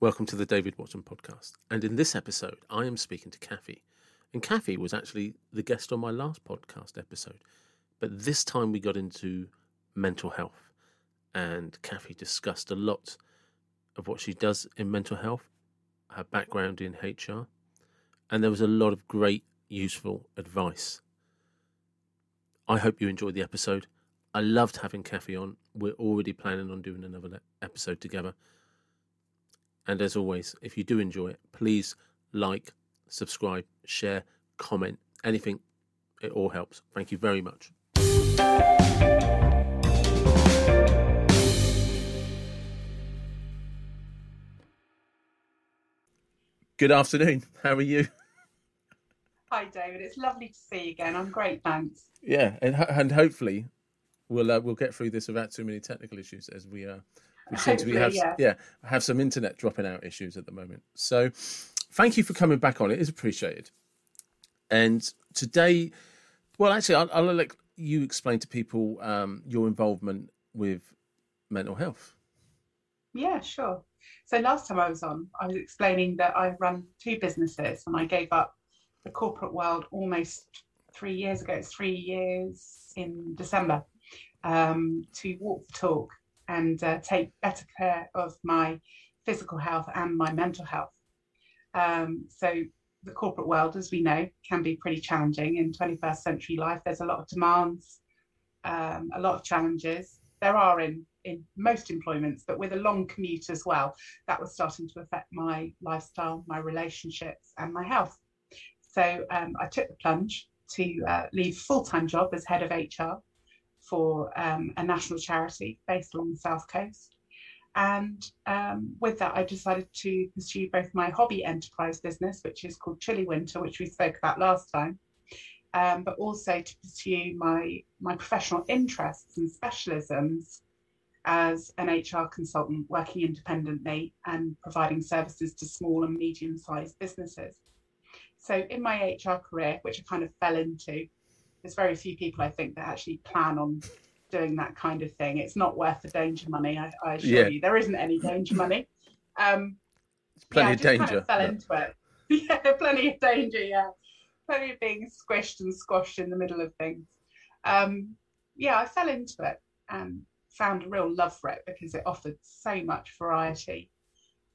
Welcome to the David Watson podcast. And in this episode, I am speaking to Kathy. And Kathy was actually the guest on my last podcast episode. But this time we got into mental health. And Kathy discussed a lot of what she does in mental health, her background in HR. And there was a lot of great, useful advice. I hope you enjoyed the episode. I loved having Kathy on. We're already planning on doing another episode together. And as always, if you do enjoy it, please like, subscribe, share, comment, anything. It all helps. Thank you very much. Good afternoon. How are you? Hi, David. It's lovely to see you again. I'm great, thanks. Yeah, and and hopefully we'll uh, we'll get through this without too many technical issues as we uh, we seem to be have yeah. yeah have some internet dropping out issues at the moment. So thank you for coming back on. It is appreciated. And today, well, actually, I'll, I'll let you explain to people um, your involvement with mental health. Yeah, sure. So last time I was on, I was explaining that I run two businesses and I gave up the corporate world almost three years ago. It's three years in December um, to walk the talk and uh, take better care of my physical health and my mental health. Um, so the corporate world, as we know, can be pretty challenging in 21st century life. There's a lot of demands, um, a lot of challenges. There are in in most employments, but with a long commute as well, that was starting to affect my lifestyle, my relationships, and my health. So um, I took the plunge to uh, leave full time job as head of HR for um, a national charity based along the south coast. And um, with that, I decided to pursue both my hobby enterprise business, which is called Chilly Winter, which we spoke about last time, um, but also to pursue my, my professional interests and specialisms as an HR consultant working independently and providing services to small and medium sized businesses. So, in my HR career, which I kind of fell into, there's very few people I think that actually plan on doing that kind of thing. It's not worth the danger money. I, I assure yeah. you, there isn't any danger money. Um, plenty yeah, of danger. Kind of fell into it. Yeah, plenty of danger. Yeah, plenty of being squished and squashed in the middle of things. Um, yeah, I fell into it and found a real love for it because it offered so much variety,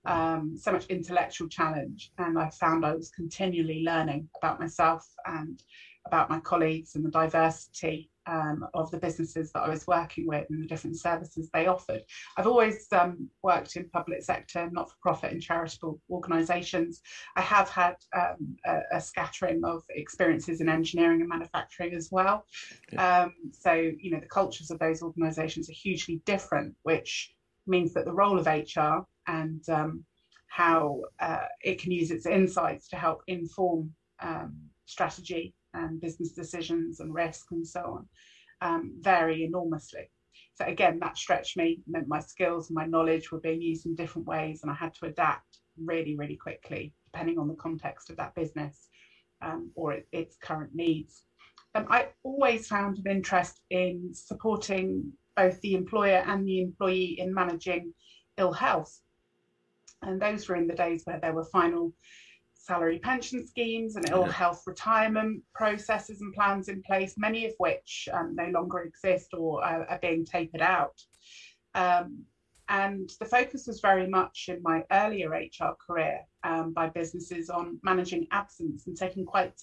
um, so much intellectual challenge, and I found I was continually learning about myself and about my colleagues and the diversity um, of the businesses that I was working with and the different services they offered. I've always um, worked in public sector, not for profit and charitable organisations. I have had um, a, a, scattering of experiences in engineering and manufacturing as well. Um, so, you know, the cultures of those organisations are hugely different, which means that the role of HR and um, how uh, it can use its insights to help inform um, strategy and business decisions and risk and so on um, vary enormously. So again, that stretched me, meant my skills and my knowledge were being used in different ways, and I had to adapt really, really quickly, depending on the context of that business um, or it, its current needs. Um, I always found an interest in supporting both the employer and the employee in managing ill health. And those were in the days where there were final salary pension schemes and ill health retirement processes and plans in place, many of which um, no longer exist or uh, are being tapered out. Um, and the focus was very much in my earlier HR career um, by businesses on managing absence and taking quite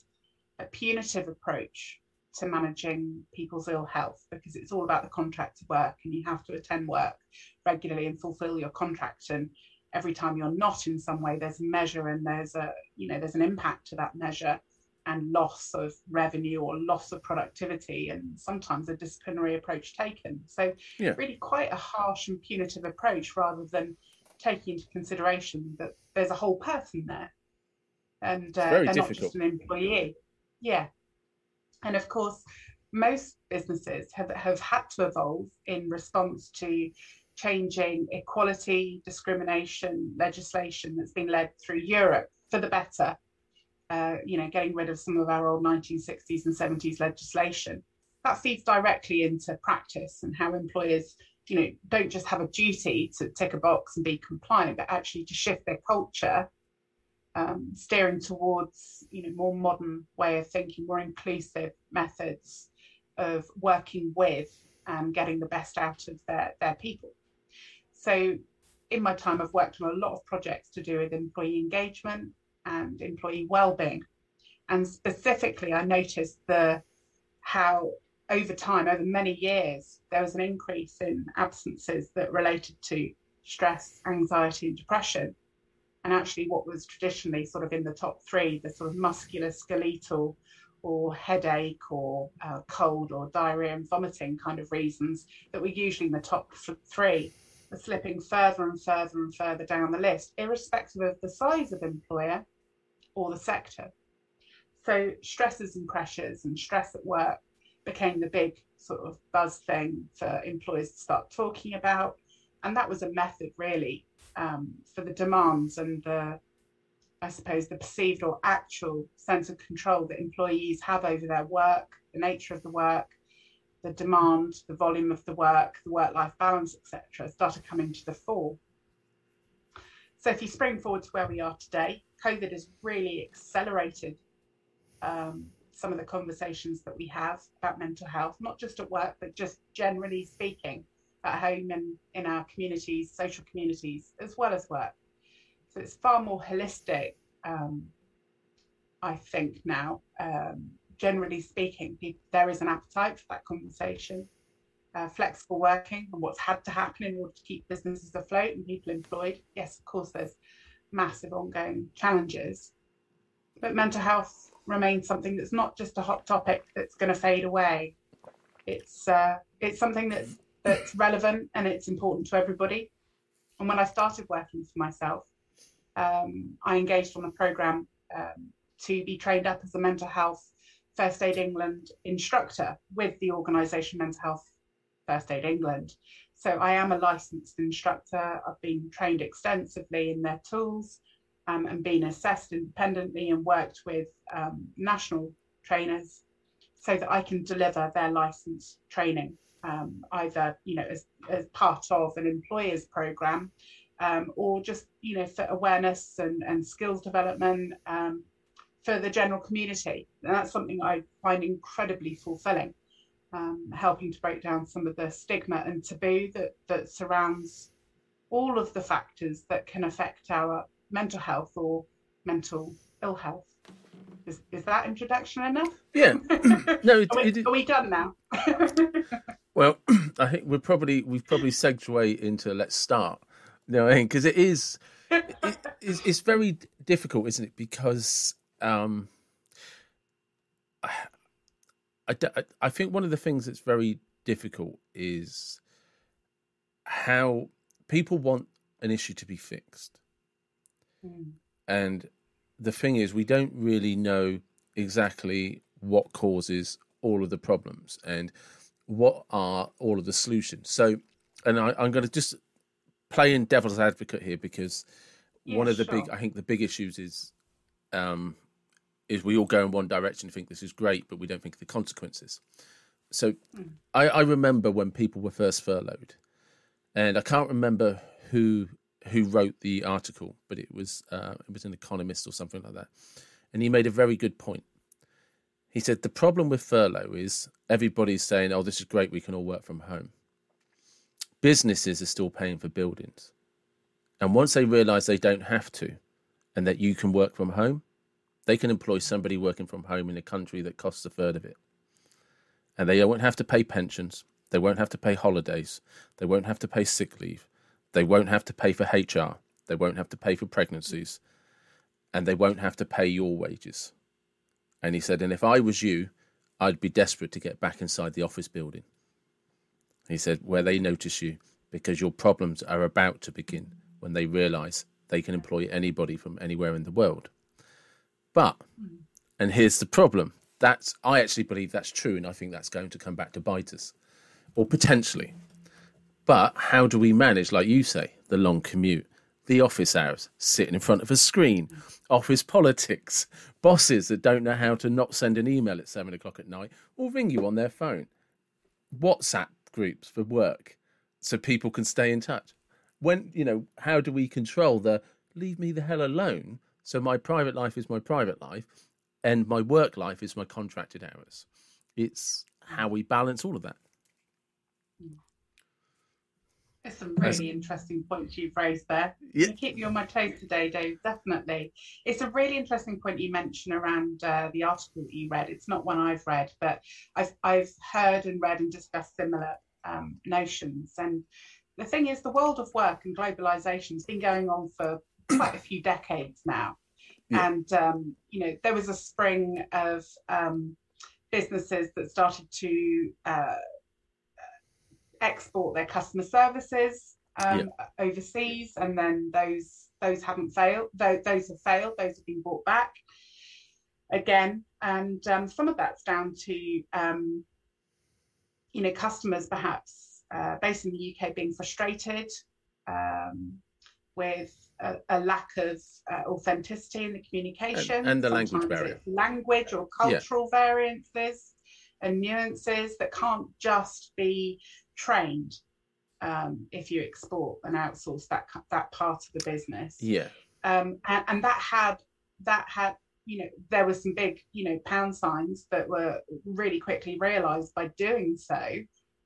a punitive approach to managing people's ill health because it's all about the contract of work and you have to attend work regularly and fulfill your contract and every time you're not in some way there's measure and there's a you know there's an impact to that measure and loss of revenue or loss of productivity and sometimes a disciplinary approach taken so yeah. really quite a harsh and punitive approach rather than taking into consideration that there's a whole person there and uh, they're difficult. not just an employee yeah and of course most businesses have, have had to evolve in response to changing equality, discrimination legislation that's been led through Europe for the better. Uh, you know, getting rid of some of our old 1960s and 70s legislation. That feeds directly into practice and how employers you know, don't just have a duty to tick a box and be compliant, but actually to shift their culture, um, steering towards, you know, more modern way of thinking, more inclusive methods of working with and getting the best out of their, their people. So in my time, I've worked on a lot of projects to do with employee engagement and employee well-being. And specifically, I noticed the how over time, over many years, there was an increase in absences that related to stress, anxiety, and depression. And actually, what was traditionally sort of in the top three, the sort of musculoskeletal or headache or uh, cold or diarrhea and vomiting kind of reasons that were usually in the top three are slipping further and further and further down the list, irrespective of the size of employer or the sector. So stresses and pressures and stress at work became the big sort of buzz thing for employers to start talking about. And that was a method really um, for the demands and the, I suppose, the perceived or actual sense of control that employees have over their work, the nature of the work, the demand, the volume of the work, the work-life balance, etc., started coming to the fore. So if you spring forward to where we are today, COVID has really accelerated um, some of the conversations that we have about mental health, not just at work, but just generally speaking at home and in our communities, social communities, as well as work. So it's far more holistic, um, I think, now. Um, generally speaking, there is an appetite for that conversation. Uh, flexible working and what's had to happen in order to keep businesses afloat and people employed. Yes, of course, there's massive ongoing challenges. But mental health remains something that's not just a hot topic that's going to fade away. It's uh, it's something that's that's relevant and it's important to everybody. And when I started working for myself, um, I engaged on a program um, to be trained up as a mental health First Aid England instructor with the organisation Mental Health First Aid England. So I am a licensed instructor. I've been trained extensively in their tools um, and been assessed independently and worked with um, national trainers so that I can deliver their license training, um, either you know as, as part of an employer's program um, or just you know for awareness and, and skills development um, for the general community. And that's something I find incredibly fulfilling. Um, helping to break down some of the stigma and taboo that, that surrounds all of the factors that can affect our mental health or mental ill health. Is, is that introduction enough? Yeah. no, it, are, we, it, are we done now? well, I think we're probably we've probably segued into let's start. You know, because it is it, it's, it's very difficult, isn't it? Because um, I, I, I think one of the things that's very difficult is how people want an issue to be fixed Mm. And the thing is, we don't really know exactly what causes all of the problems and what are all of the solutions. So, and I, am going to just play in devil's advocate here because yeah, one of the sure. big, I think, the big issues is, um, is we all go in one direction and think this is great, but we don't think of the consequences. So, mm. I, I remember when people were first furloughed, and I can't remember who who wrote the article, but it was uh, it was an economist or something like that, and he made a very good point. He said the problem with furlough is everybody's saying, "Oh, this is great, we can all work from home." Businesses are still paying for buildings, and once they realise they don't have to, and that you can work from home, they can employ somebody working from home in a country that costs a third of it, and they won't have to pay pensions, they won't have to pay holidays, they won't have to pay sick leave they won't have to pay for HR. They won't have to pay for pregnancies. And they won't have to pay your wages. And he said, and if I was you, I'd be desperate to get back inside the office building. He said, where they notice you because your problems are about to begin when they realize they can employ anybody from anywhere in the world. But, hmm. and here's the problem that's, I actually believe that's true, and I think that's going to come back to bite us, or potentially. But how do we manage, like you say, the long commute, the office hours, sitting in front of a screen, hmm. office politics, bosses that don't know how to not send an email at seven o'clock at night or ring you on their phone, WhatsApp groups for work, so people can stay in touch. When you know, how do we control the leave me the hell alone? So my private life is my private life, and my work life is my contracted hours. It's how we balance all of that. There's some really That's... interesting points you've raised there. Yeah. You keep me on my toes today, Dave. Definitely. It's a really interesting point you mentioned around uh, the article that you read. It's not one I've read, but I've I've heard and read and discussed similar um, notions. And the thing is, the world of work and globalization has been going on for quite a few decades now. Yeah. And um, you know, there was a spring of um, businesses that started to uh, export their customer services um, yeah. overseas, and then those those haven't failed. Those, those have failed. Those have been brought back again, and um, some of that's down to um, you know customers perhaps uh, based in the UK being frustrated um, with a, a, lack of uh, authenticity in the communication and, and the Sometimes language barrier, language or cultural yeah. variances and nuances that can't just be trained um, if you export and outsource that that part of the business. Yeah. Um, and, and that had that had you know there were some big you know pound signs that were really quickly realised by doing so,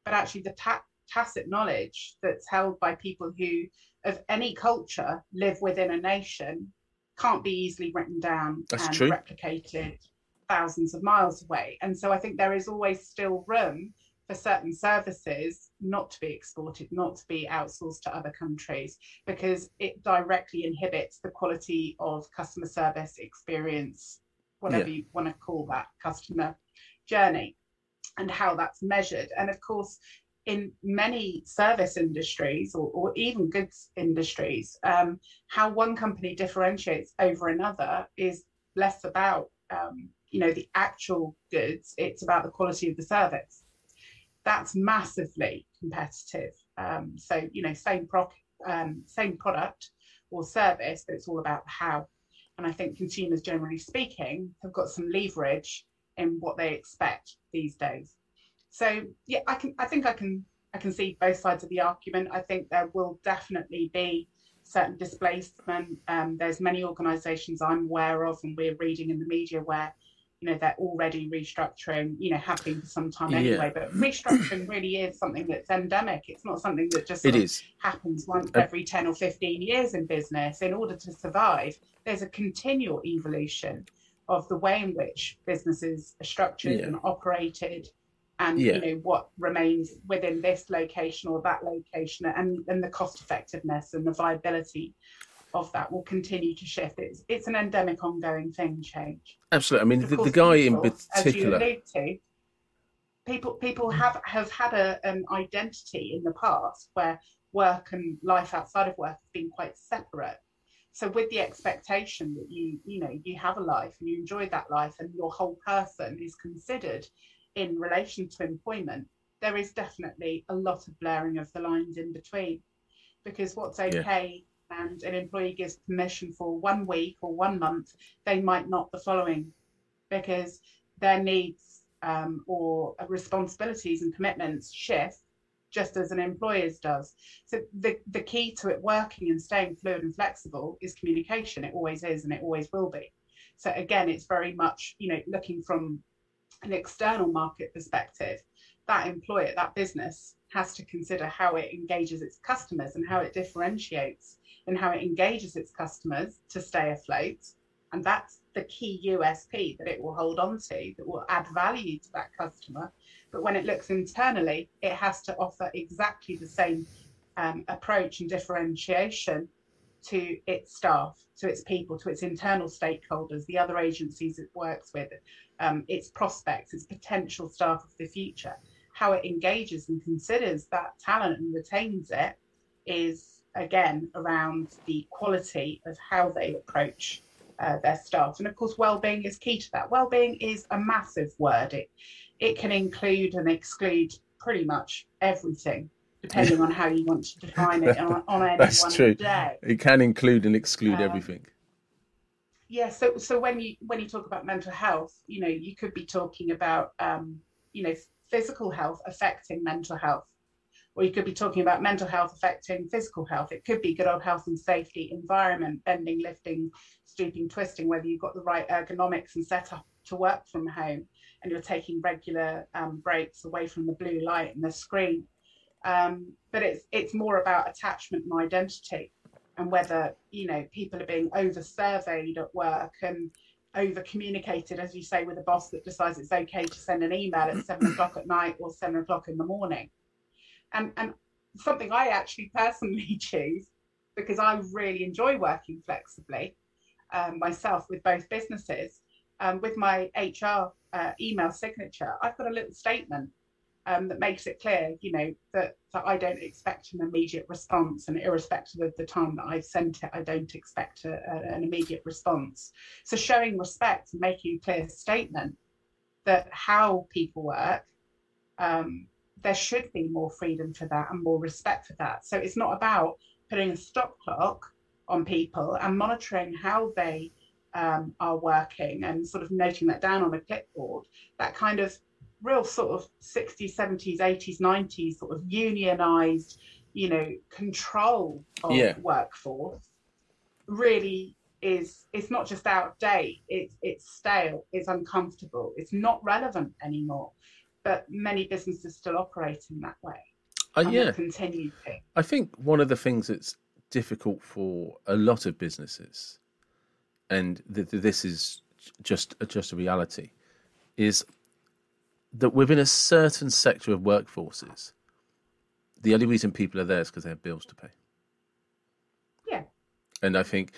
but actually the ta- tacit knowledge that's held by people who of any culture live within a nation can't be easily written down that's and true. replicated thousands of miles away. And so I think there is always still room for certain services not to be exported, not to be outsourced to other countries, because it directly inhibits the quality of customer service experience, whatever yeah. you want to call that customer journey, and how that's measured. And of course, in many service industries or, or even goods industries, um, how one company differentiates over another is less about um, you know the actual goods; it's about the quality of the service that's massively competitive. Um, so you know, same pro- um, same product or service, but it's all about how. And I think consumers, generally speaking, have got some leverage in what they expect these days. So yeah, I can. I think I can. I can see both sides of the argument. I think there will definitely be certain displacement. Um, there's many organisations I'm aware of, and we're reading in the media where you know they're already restructuring you know have been for some time anyway yeah. but restructuring really is something that's endemic it's not something that just it is. happens once uh, every 10 or 15 years in business in order to survive there's a continual evolution of the way in which businesses are structured yeah. and operated and yeah. you know what remains within this location or that location and and the cost effectiveness and the viability of that will continue to shift. It's it's an endemic, ongoing thing. Change. Absolutely. I mean, the, the, guy people, in particular. As you allude to, people people have have had a, an identity in the past where work and life outside of work have been quite separate. So with the expectation that you you know you have a life and you enjoy that life and your whole person is considered in relation to employment, there is definitely a lot of blurring of the lines in between. Because what's okay and an employee gives permission for one week or one month, they might not the following because their needs um, or responsibilities and commitments shift just as an employer's does. So the, the key to it working and staying fluid and flexible is communication. It always is and it always will be. So again, it's very much, you know, looking from an external market perspective, that employer, that business has to consider how it engages its customers and how it differentiates in how it engages its customers to stay afloat. And that's the key USP that it will hold on to, that will add value to that customer. But when it looks internally, it has to offer exactly the same um, approach and differentiation to its staff, to its people, to its internal stakeholders, the other agencies it works with, um, its prospects, its potential staff of the future. How it engages and considers that talent and retains it is again around the quality of how they approach uh, their staff. And of course, well-being is key to that. Well-being is a massive word. It it can include and exclude pretty much everything, depending on how you want to define it on, on any That's one true. day. It can include and exclude um, everything. Yeah. So so when you when you talk about mental health, you know, you could be talking about um, you know physical health affecting mental health or you could be talking about mental health affecting physical health. It could be good old health and safety, environment, bending, lifting, stooping, twisting, whether you've got the right ergonomics and setup to work from home and you're taking regular um, breaks away from the blue light and the screen. Um, but it's it's more about attachment and identity and whether you know people are being over surveyed at work and over communicated, as you say, with a boss that decides it's okay to send an email at seven o'clock at night or seven o'clock in the morning. And and something I actually personally choose because I really enjoy working flexibly um, myself with both businesses. Um, with my HR uh, email signature, I've got a little statement um, that makes it clear, you know, that, that I don't expect an immediate response, and irrespective of the time that I've sent it, I don't expect a, a, an immediate response. So showing respect and making a clear statement that how people work, um, there should be more freedom for that and more respect for that. So it's not about putting a stop clock on people and monitoring how they um, are working and sort of noting that down on a clipboard. That kind of real sort of 60s, 70s, 80s, 90s sort of unionized, you know, control of yeah. workforce really is it's not just out of date, it's it's stale, it's uncomfortable, it's not relevant anymore. But many businesses still operate in that way. Uh, yeah, continue to. I think one of the things that's difficult for a lot of businesses, and th- this is just just a reality, is that within a certain sector of workforces, the only reason people are there is because they have bills to pay. Yeah. And I think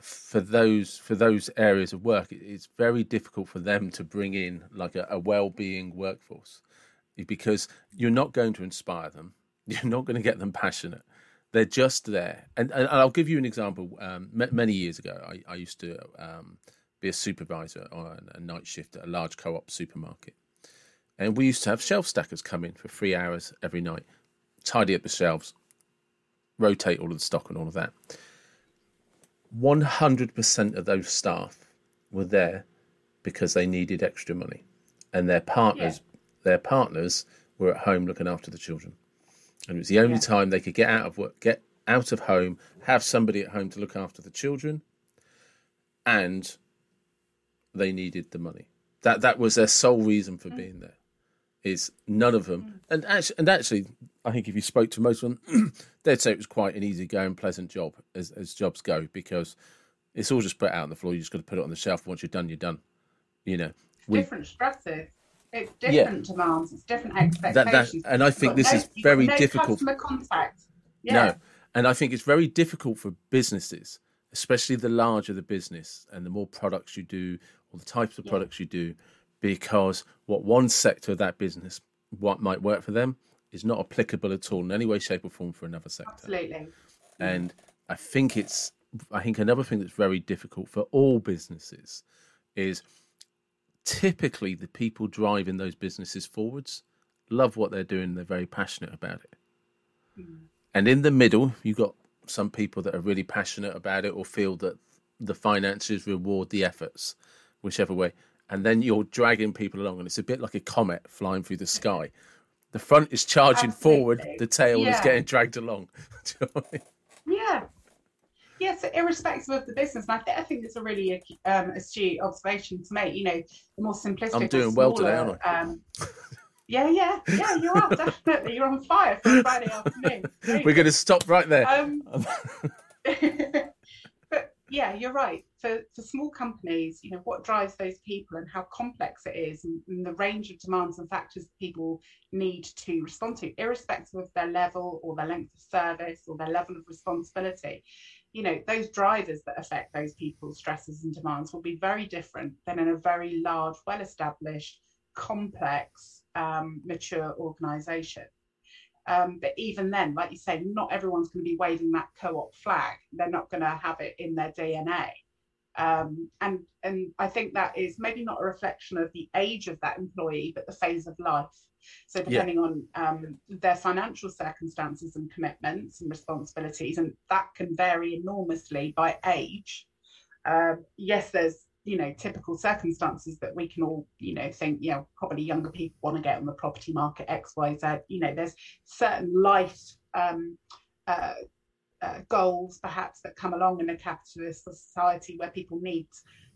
for those for those areas of work, it's very difficult for them to bring in like a, a well-being workforce because you're not going to inspire them. You're not going to get them passionate. They're just there. And, and I'll give you an example. Um, many years ago, I, I used to um, be a supervisor on a night shift at a large co-op supermarket and we used to have shelf stackers come in for three hours every night, tidy up the shelves, rotate all of the stock and all of that. 100% of those staff were there because they needed extra money. And their partners, yeah. their partners were at home looking after the children. And it was the only yeah. time they could get out of work, get out of home, have somebody at home to look after the children, and they needed the money. That that was their sole reason for mm. being there is none of them. Mm. And actually, and actually, I think if you spoke to most of them, they'd say it was quite an easy going, pleasant job as, as jobs go because it's all just put out on the floor. You just got to put it on the shelf. Once you're done, you're done. You know, we, different stresses. It's different yeah. demands. It's different expectations. That, that, and I think this no, is very no difficult. Customer contact. Yeah. No, and I think it's very difficult for businesses, especially the larger the business and the more products you do, or the types of yeah. products you do, because what one sector of that business what might work for them is not applicable at all in any way, shape, or form for another sector. Absolutely. And I think it's I think another thing that's very difficult for all businesses is typically the people driving those businesses forwards love what they're doing, they're very passionate about it. Mm. And in the middle, you've got some people that are really passionate about it or feel that the finances reward the efforts, whichever way and then you're dragging people along, and it's a bit like a comet flying through the sky. The front is charging Absolutely. forward, the tail yeah. is getting dragged along. yeah. Yeah, so irrespective of the business, and I, th- I think it's a really um, astute observation to make. You know, the more simplistic. I'm doing well today, aren't I? Um, yeah, yeah, yeah, you are definitely. You're on fire for Friday afternoon. We're going to stop right there. Um, yeah, you're right. For for small companies, you know, what drives those people and how complex it is, and, and, the range of demands and factors people need to respond to, irrespective of their level or their length of service or their level of responsibility. You know, those drivers that affect those people's stresses and demands will be very different than in a very large, well-established, complex, um, mature organisation. Um, but even then, like you say, not everyone's going to be waving that co-op flag. They're not going to have it in their DNA. Um, and and I think that is maybe not a reflection of the age of that employee, but the phase of life. So depending yeah. on um, their financial circumstances and commitments and responsibilities, and that can vary enormously by age. Uh, yes, there's you know typical circumstances that we can all you know think you know probably younger people want to get on the property market x y z. You know there's certain life um, uh, uh, goals perhaps that come along in a capitalist society where people need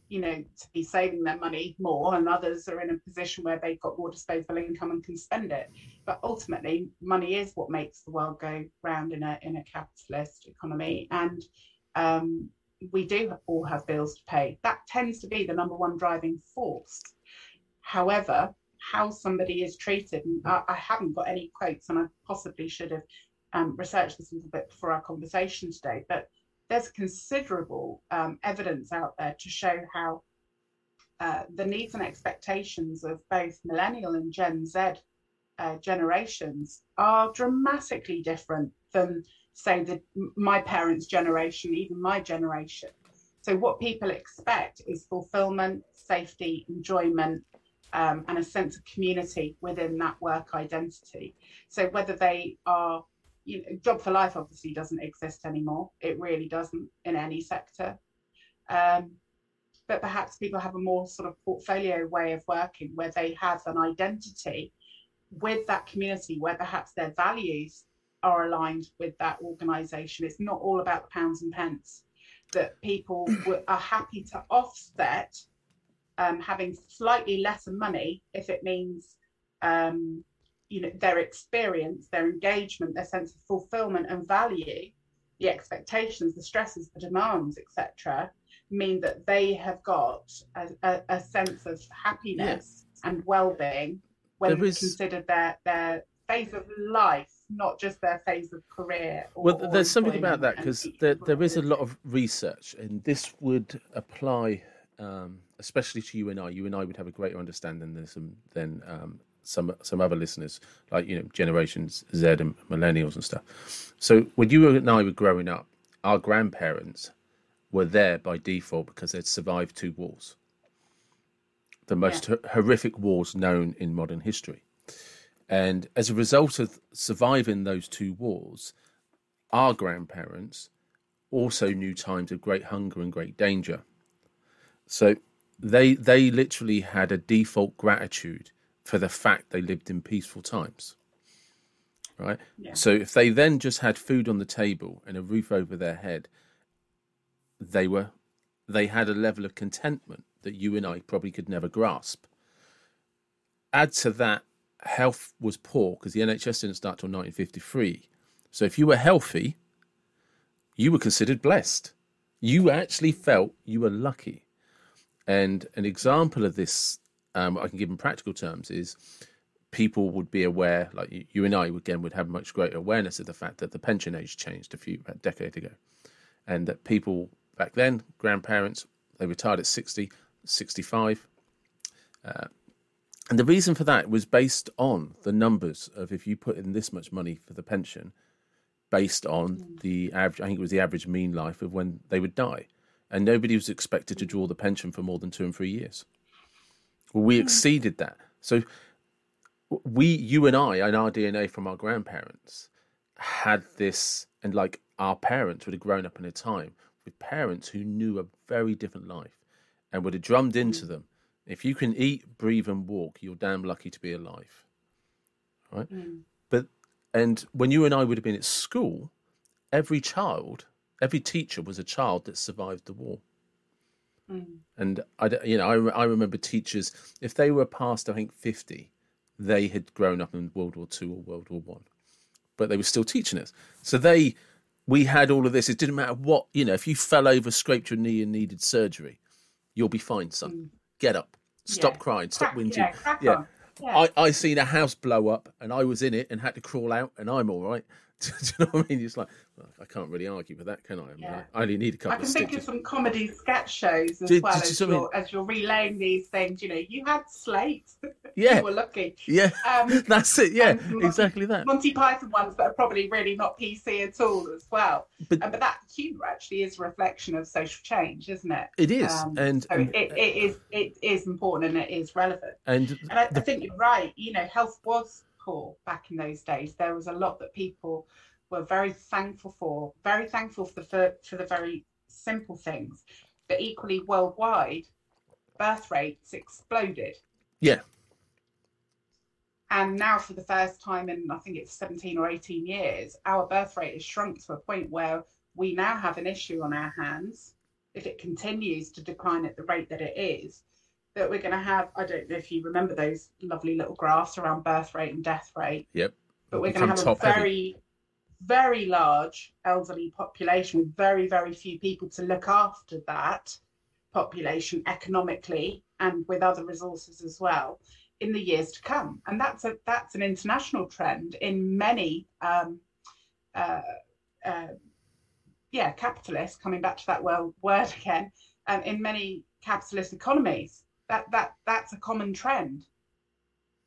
you know to be saving their money more and others are in a position where they've got more disposable income and can spend it. But ultimately money is what makes the world go round in a in a capitalist economy. And um, we do all have bills to pay. That tends to be the number one driving force. However, how somebody is treated, and I, I haven't got any quotes, and I possibly should have um, researched this a little bit before our conversation today, but there's considerable um, evidence out there to show how uh, the needs and expectations of both millennial and Gen Z uh, generations are dramatically different than say that my parents' generation, even my generation. So what people expect is fulfillment, safety, enjoyment, um, and a sense of community within that work identity. So whether they are, you know, job for life obviously doesn't exist anymore. It really doesn't in any sector. Um, but perhaps people have a more sort of portfolio way of working where they have an identity with that community where perhaps their values are aligned with that organisation. It's not all about the pounds and pence. That people are happy to offset um, having slightly lesser money if it means, um, you know, their experience, their engagement, their sense of fulfilment and value, the expectations, the stresses, the demands, etc., mean that they have got a, a, a sense of happiness yeah. and well-being when is... considered their their phase of life not just their phase of career. Or, well, there's something about that because there, there is a lot of research, and this would apply um, especially to you and I. You and I would have a greater understanding than some than um, some some other listeners, like you know generations Z and millennials and stuff. So when you and I were growing up, our grandparents were there by default because they'd survived two wars, the most yeah. horrific wars known in modern history. And as a result of surviving those two wars, our grandparents also knew times of great hunger and great danger. So they they literally had a default gratitude for the fact they lived in peaceful times. Right? Yeah. So if they then just had food on the table and a roof over their head, they were they had a level of contentment that you and I probably could never grasp. Add to that health was poor because the NHS didn't start till 1953. So if you were healthy, you were considered blessed. You actually felt you were lucky. And an example of this, um, I can give in practical terms, is people would be aware, like you, and I again would have much greater awareness of the fact that the pension age changed a few a decade ago, and that people back then, grandparents, they retired at 60, 65. Uh, and the reason for that was based on the numbers of if you put in this much money for the pension, based on the average, I think it was the average mean life of when they would die. And nobody was expected to draw the pension for more than two and three years. Well, we mm. exceeded that. So we, you and I, and our DNA from our grandparents, had this, and like our parents would have grown up in a time with parents who knew a very different life and would have drummed into mm. them if you can eat, breathe, and walk, you're damn lucky to be alive. Right? Mm. But and when you and I would have been at school, every child, every teacher was a child that survived the war. Mm. And I, you know, I, I remember teachers if they were past, I think fifty, they had grown up in World War Two or World War One, but they were still teaching us. So they, we had all of this. It didn't matter what you know. If you fell over, scraped your knee, and needed surgery, you'll be fine, son. Mm. Get up. Stop yeah. crying. Stop whinging. Yeah, yeah. yeah. I, I seen a house blow up and I was in it and had to crawl out and I'm all right. Do you know what I mean? It's like I can't really argue with that, can I? I, mean, yeah. I, only need a couple. I can of think of some comedy sketch shows as did, well did as, you're, as you're relaying these things. You know, you had Slate. Yeah, you were lucky. Yeah, um, that's it. Yeah, exactly that. Monty Python ones that are probably really not PC at all as well. But, um, but that humour actually is a reflection of social change, isn't it? It is, um, and, so it, it is it is important and it is relevant. And, and I, the, I think you're right. You know, health was poor back in those days. There was a lot that people were very thankful for, very thankful for the, for the very simple things. But equally worldwide, birth rates exploded. Yeah. And now, for the first time in, I think it's 17 or 18 years, our birth rate has shrunk to a point where we now have an issue on our hands. If it continues to decline at the rate that it is, that we're going to have, I don't know if you remember those lovely little graphs around birth rate and death rate. Yep. But we're going to have a very, heavy. Very large elderly population with very, very few people to look after that population economically and with other resources as well in the years to come. And that's a that's an international trend in many um, uh, uh, yeah capitalists coming back to that word word again um, in many capitalist economies that that that's a common trend.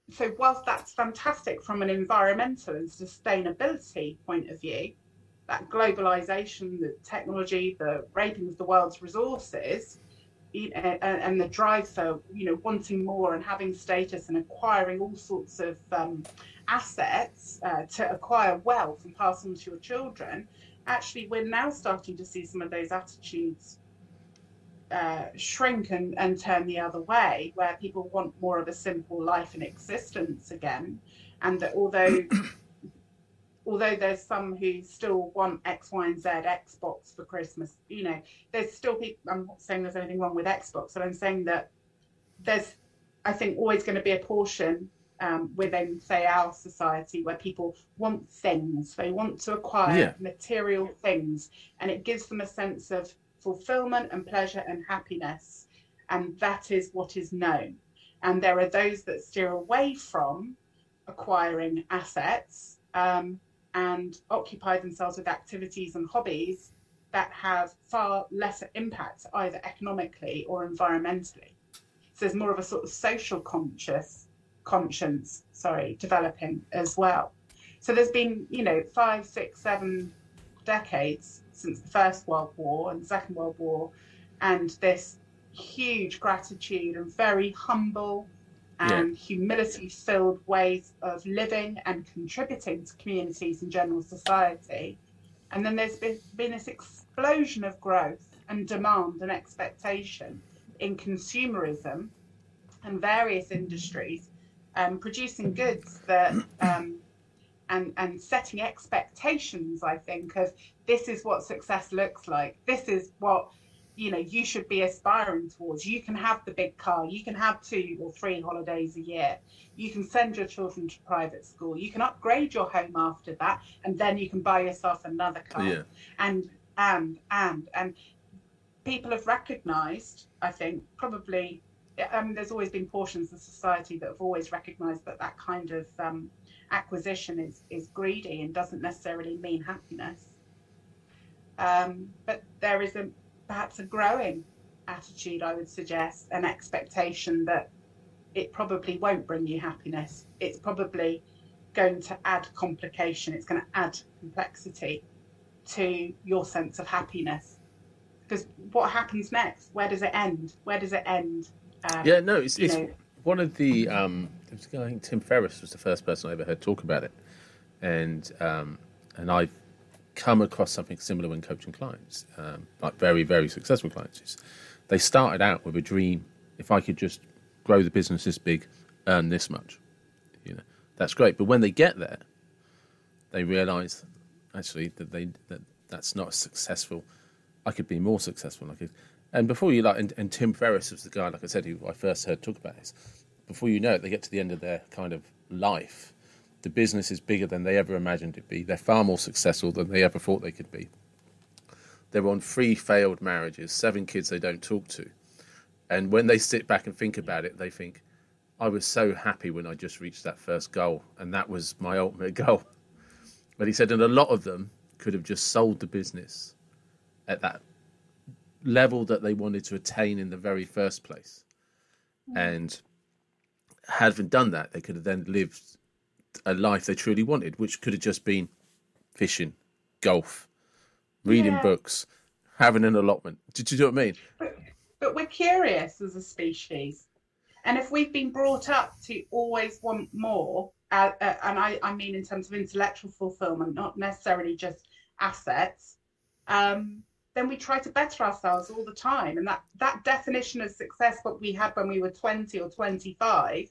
So whilst that's fantastic from an environmental and sustainability point of view, that globalization, the technology, the raping of the world's resources and the drive for you know wanting more and having status and acquiring all sorts of um, assets uh, to acquire wealth and pass on to your children actually we're now starting to see some of those attitudes uh, shrink and, and turn the other way where people want more of a simple life and existence again and that although although there's some who still want X, Y, and Z Xbox for Christmas, you know, there's still people. I'm not saying there's anything wrong with Xbox, but I'm saying that there's, I think, always going to be a portion um, within, say, our society where people want things. They want to acquire yeah. material things, and it gives them a sense of fulfillment and pleasure and happiness. And that is what is known. And there are those that steer away from acquiring assets um, and occupy themselves with activities and hobbies that have far lesser impact either economically or environmentally. So there's more of a sort of social conscious conscience, sorry, developing as well. So there's been, you know, five, six, seven decades since the First World War and Second World War, and this huge gratitude and very humble and yeah. humility filled ways of living and contributing to communities and general society. And then there's been, been this explosion of growth and demand and expectation in consumerism and various industries, um, producing goods that um, and and setting expectations. I think of this is what success looks like. This is what you know you should be aspiring towards you can have the big car you can have two or three holidays a year you can send your children to private school you can upgrade your home after that and then you can buy yourself another car yeah. and and and and people have recognized i think probably mean, there's always been portions of society that have always recognized that that kind of um, acquisition is is greedy and doesn't necessarily mean happiness um, but there is a perhaps a growing attitude, I would suggest, an expectation that it probably won't bring you happiness. It's probably going to add complication, it's going to add complexity to your sense of happiness. Because what happens next? Where does it end? Where does it end? Um, yeah, no, it's, it's one of the. Um, I think Tim Ferriss was the first person I ever heard talk about it, and um, and I've come across something similar when coaching clients, um, like very, very successful clients. They started out with a dream. If I could just grow the business this big, earn this much, you know, that's great. But when they get there, they realise actually that they that that's not successful. I could be more successful. I could, and before you like, and, and Tim Ferriss was the guy, like I said, who I first heard talk about this. Before you know it, they get to the end of their kind of life, the business is bigger than they ever imagined it be. They're far more successful than they ever thought they could be. They're on three failed marriages, seven kids they don't talk to. And when they sit back and think about it, they think, I was so happy when I just reached that first goal, and that was my ultimate goal. But he said, and a lot of them could have just sold the business at that level that they wanted to attain in the very first place. And having done that, they could have then lived a life they truly wanted, which could have just been fishing, golf, reading yeah. books, having an allotment. Did you know what I mean? But, but we're curious as a species. And if we've been brought up to always want more, uh, uh, and I, I, mean in terms of intellectual fulfillment, not necessarily just assets, um, then we try to better ourselves all the time. And that that definition of success, what we had when we were 20 or 25,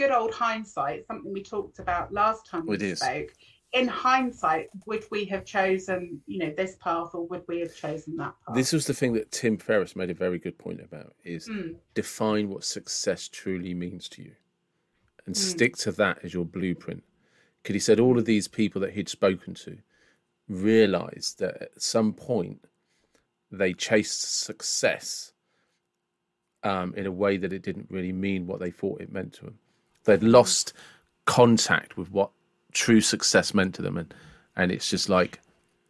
good old hindsight, something we talked about last time we It is. spoke. In hindsight, would we have chosen, you know, this path or would we have chosen that path? This was the thing that Tim Ferriss made a very good point about is Mm. define what success truly means to you and Mm. stick to that as your blueprint. Because he said all of these people that he'd spoken to realized that at some point they chased success um, in a way that it didn't really mean what they thought it meant to them. They'd lost contact with what true success meant to them, and and it's just like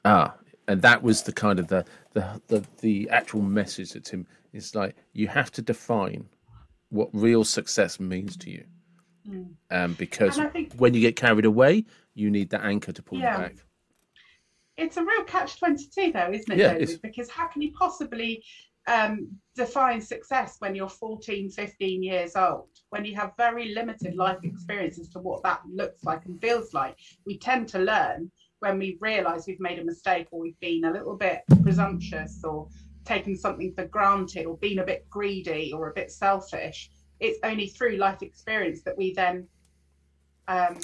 ah, and that was the kind of the the the, the actual message that Tim is like you have to define what real success means to you, um, because think- when you get carried away, you need that anchor to pull Yeah. you back. it's a real catch 22 though isn't it Yeah, David? because how can you possibly um, define success when you're 14 15 years old when you have very limited life experience as to what that looks like and feels like we tend to learn when we realize we've made a mistake or we've been a little bit presumptuous or taken something for granted or been a bit greedy or a bit selfish it's only through life experience that we then um,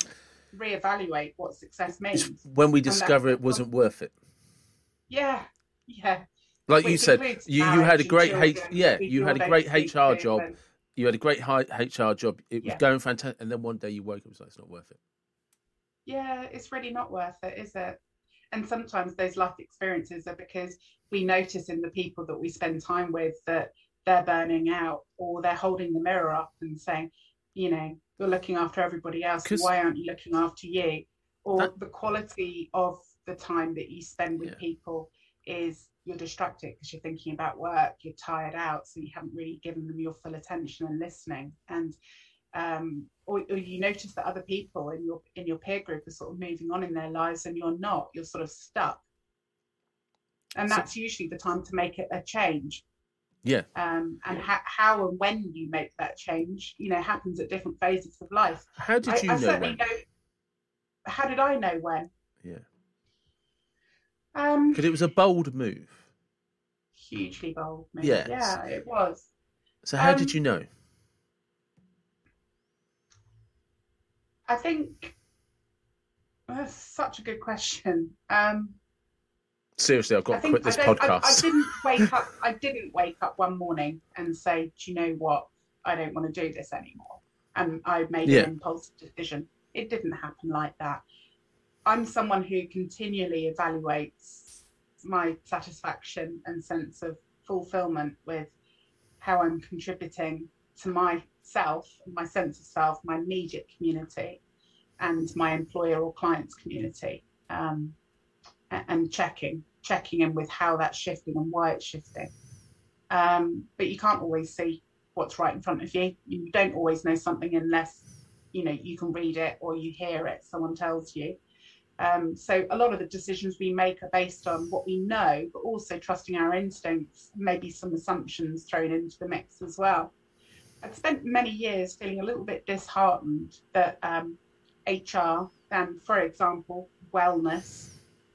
reevaluate what success means It's when we discover it wasn't worth it. yeah, yeah. Like you said, you, you had a great H, yeah, you had a great HR job. You had a great HR job. It was Yeah. going fantastic, and then one day you woke up and was like, it's not worth it. yeah, it's really not worth it, is it? And sometimes those life experiences are because we notice in the people that we spend time with that they're burning out or they're holding the mirror up and saying, you know, you're looking after everybody else. Why aren't you looking after you? Or That- the quality of the time that you spend with Yeah. people is you're distracted because you're thinking about work, you're tired out, so you haven't really given them your full attention and listening. And um, or, or you notice that other people in your in your peer group are sort of moving on in their lives and you're not you're sort of stuck. And So- that's usually the time to make it a change. Yeah, um, and ha- how and when you make that change you know happens at different phases of life. How did I, you I know certainly when? know how did i know when? Yeah, um because it was a bold move. hugely bold move. Yes. yeah it was So how Um, did you know? i think that's such a good question um Seriously, I've got I to think quit this I, don't- I- podcast. I, didn't wake up. I didn't wake up one morning and say, "Do you know what? I don't want to do this anymore." And I made Yeah. an impulsive decision. It didn't happen like that. I'm someone who continually evaluates my satisfaction and sense of fulfillment with how I'm contributing to myself, my sense of self, my immediate community, and my employer or clients community. Um, and checking checking in with how that's shifting and why it's shifting um, but you can't always see what's right in front of you you don't always know something unless you know you can read it or you hear it someone tells you um, so a lot of the decisions we make are based on what we know but also trusting our instincts maybe some assumptions thrown into the mix as well I'd spent many years feeling a little bit disheartened that um, hr and for example wellness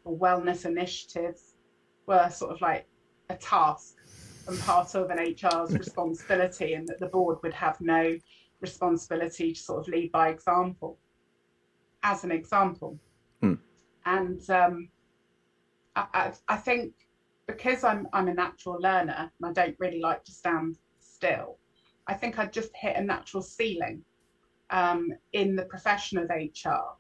or wellness initiatives were sort of like a task and part of an HR's responsibility, and that the board would have no responsibility to sort of lead by example, as an example. And um, I, I, I think because I'm I'm a natural learner and I don't really like to stand still, I think I just hit a natural ceiling um, in the profession of HR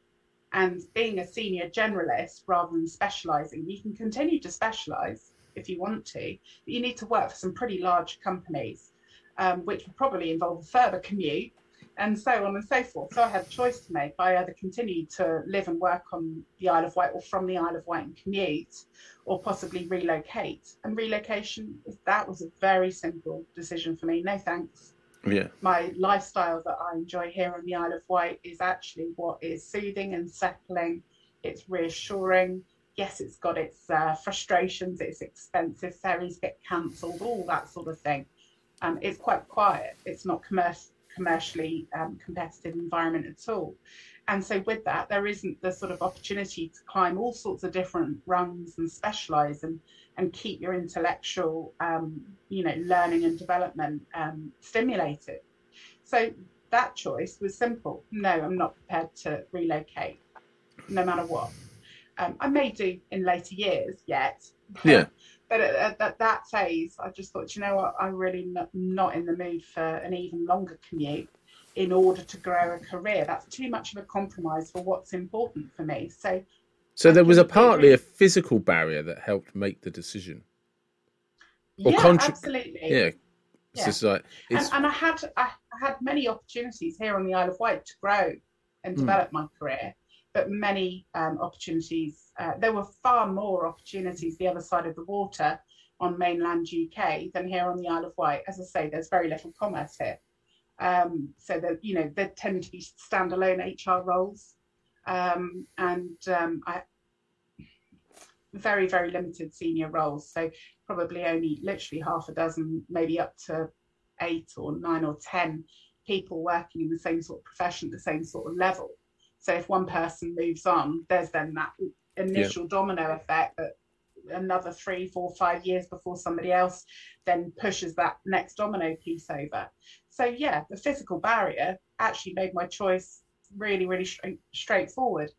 and being a senior generalist rather than specializing you can continue to specialize if you want to but you need to work for some pretty large companies um, which would probably involve a further commute and so on and so forth so i had a choice to make i either continued to live and work on the isle of wight or from the isle of wight and commute or possibly relocate and relocation that was a very simple decision for me no thanks yeah, my lifestyle that I enjoy here on the Isle of Wight is actually what is soothing and settling. It's reassuring. Yes, it's got its uh, frustrations. It's expensive. Ferries get cancelled. All that sort of thing. Um, it's quite quiet. It's not commercial commercially um, competitive environment at all. And so, with that, there isn't the sort of opportunity to climb all sorts of different rungs and specialize and, and keep your intellectual, um, you know, learning and development um, stimulated. So, that choice was simple. No, I'm not prepared to relocate, no matter what. Um, I may do in later years yet. Yeah. But at, at, that phase, I just thought, you know what, I'm really not, not in the mood for an even longer commute in order to grow a career. That's too much of a compromise for what's important for me. So, so there was a partly a physical barrier that helped make the decision. Or yeah, contri- absolutely. Yeah. It's just like, and, and, I had I had many opportunities here on the Isle of Wight to grow and hmm. develop mm. my career, but many um, opportunities. Uh, there were far more opportunities the other side of the water on mainland UK than here on the Isle of Wight. As I say, there's very little commerce here. Um, so that you know there tend to be standalone HR roles, um, and um, I, very very limited senior roles. So probably only literally half a dozen, maybe up to eight or nine or ten people working in the same sort of profession, the same sort of level. So if one person moves on, there's then that initial yeah. domino effect that another three, four, five years before somebody else then pushes that next domino piece over. So yeah, the physical barrier actually made my choice really, really straight, straightforward.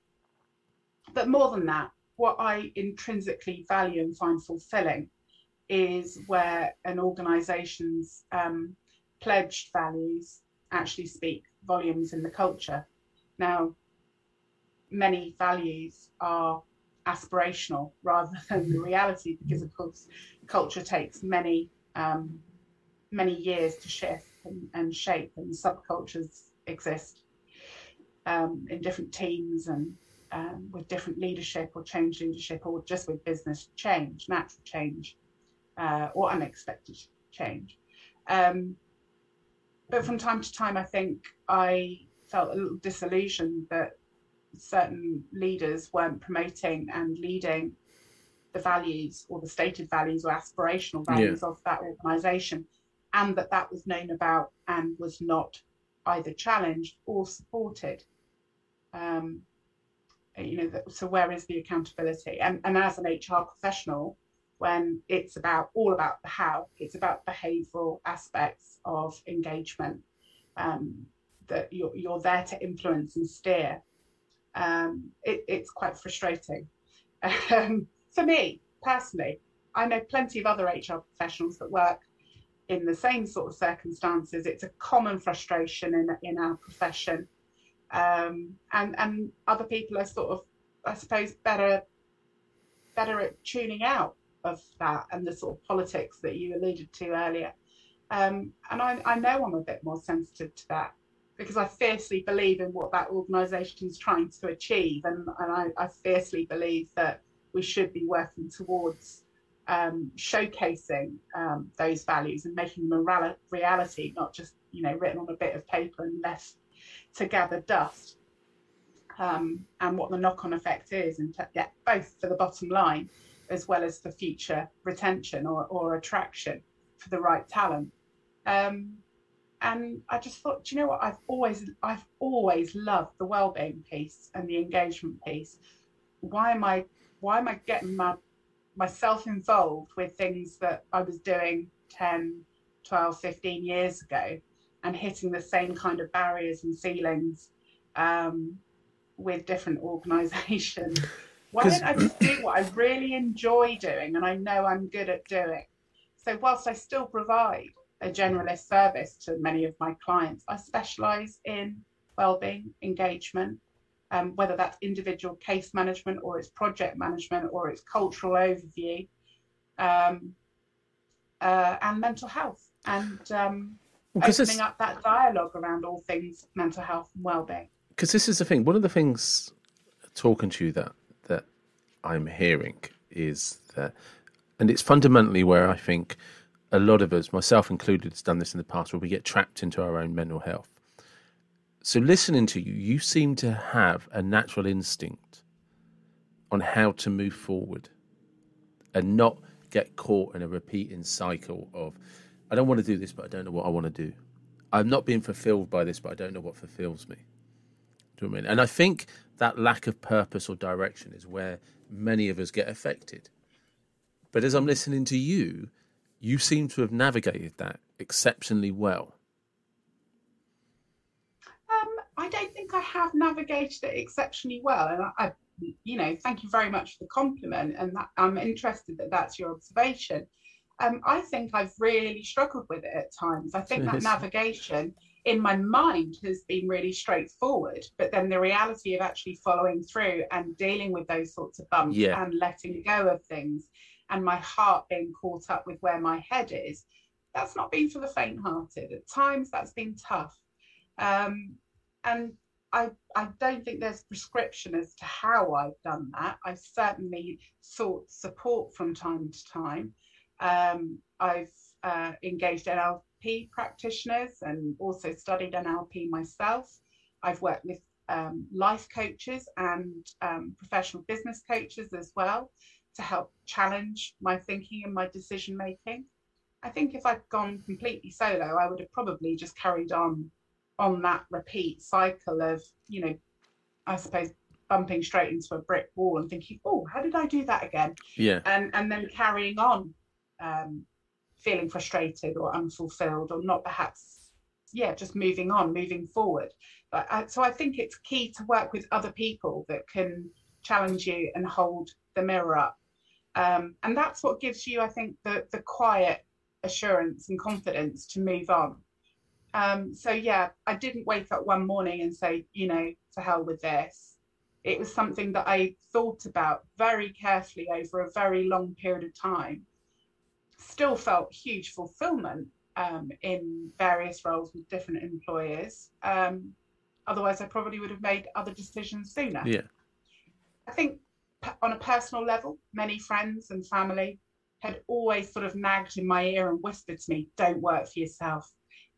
But more than that, what I intrinsically value and find fulfilling is where an organisation's um, pledged values actually speak volumes in the culture. Now, many values are aspirational rather than the reality because of course culture takes many um, many years to shift and, and shape and subcultures exist um, in different teams and um, with different leadership or change leadership or just with business change natural change uh, or unexpected change. Um, but from time to time i think i felt a little disillusioned that certain leaders weren't promoting and leading the values or the stated values or aspirational values yeah. of that organization and that that was known about and was not either challenged or supported um, you know so where is the accountability and, and as an hr professional when it's about all about the how it's about behavioral aspects of engagement um, that you're, you're there to influence and steer um, it, it's quite frustrating. Um, for me personally, I know plenty of other HR professionals that work in the same sort of circumstances. It's a common frustration in, in our profession. Um, and, and other people are sort of, I suppose, better better at tuning out of that and the sort of politics that you alluded to earlier. Um, and I, I know I'm a bit more sensitive to that because I fiercely believe in what that organisation is trying to achieve, and, and I, I, fiercely believe that we should be working towards um, showcasing um, those values and making them a reality, not just you know written on a bit of paper and left to gather dust. Um, and what the knock-on effect is, and yeah, both for the bottom line as well as for future retention or, or attraction for the right talent. Um, and I just thought, you know what? I've always, I've always loved the well-being piece and the engagement piece. Why am I, why am I getting my, myself involved with things that I was doing 10, 12, 15 years ago, and hitting the same kind of barriers and ceilings um, with different organisations? Why don't I just do what I really enjoy doing and I know I'm good at doing? So whilst I still provide a generalist service to many of my clients. I specialise in wellbeing engagement, um, whether that's individual case management or it's project management or it's cultural overview, um, uh, and mental health, and um, opening up that dialogue around all things mental health and wellbeing. Because this is the thing. One of the things talking to you that that I'm hearing is that, and it's fundamentally where I think a lot of us, myself included, has done this in the past where we get trapped into our own mental health. So, listening to you, you seem to have a natural instinct on how to move forward and not get caught in a repeating cycle of, I don't want to do this, but I don't know what I want to do. I'm not being fulfilled by this, but I don't know what fulfills me. Do you know I mean? And I think that lack of purpose or direction is where many of us get affected. But as I'm listening to you, you seem to have navigated that exceptionally well. Um, I don't think I have navigated it exceptionally well, and I, I, you know, thank you very much for the compliment, and that, I'm interested that that's your observation. Um, I think I've really struggled with it at times. I think that navigation in my mind has been really straightforward, but then the reality of actually following through and dealing with those sorts of bumps Yeah. and letting go of things and my heart being caught up with where my head is, that's not been for the faint hearted. At times that's been tough. Um, and I, I don't think there's prescription as to how I've done that. I've certainly sought support from time to time. Um, I've uh, engaged NLP practitioners and also studied NLP myself. I've worked with um, life coaches and um, professional business coaches as well to help challenge my thinking and my decision making. I think if I'd gone completely solo, I would have probably just carried on on that repeat cycle of, you know, I suppose bumping straight into a brick wall and thinking, oh, how did I do that again? Yeah. And and then carrying on, um, feeling frustrated or unfulfilled or not perhaps, yeah, just moving on, moving forward. But I, so I think it's key to work with other people that can challenge you and hold the mirror up. Um, and that's what gives you, I think, the the quiet assurance and confidence to move on. Um, so yeah, I didn't wake up one morning and say, you know, to hell with this. It was something that I thought about very carefully over a very long period of time. Still felt huge fulfillment um, in various roles with different employers. Um, otherwise, I probably would have made other decisions sooner. Yeah. I think on a personal level, many friends and family had always sort of nagged in my ear and whispered to me, "Don't work for yourself.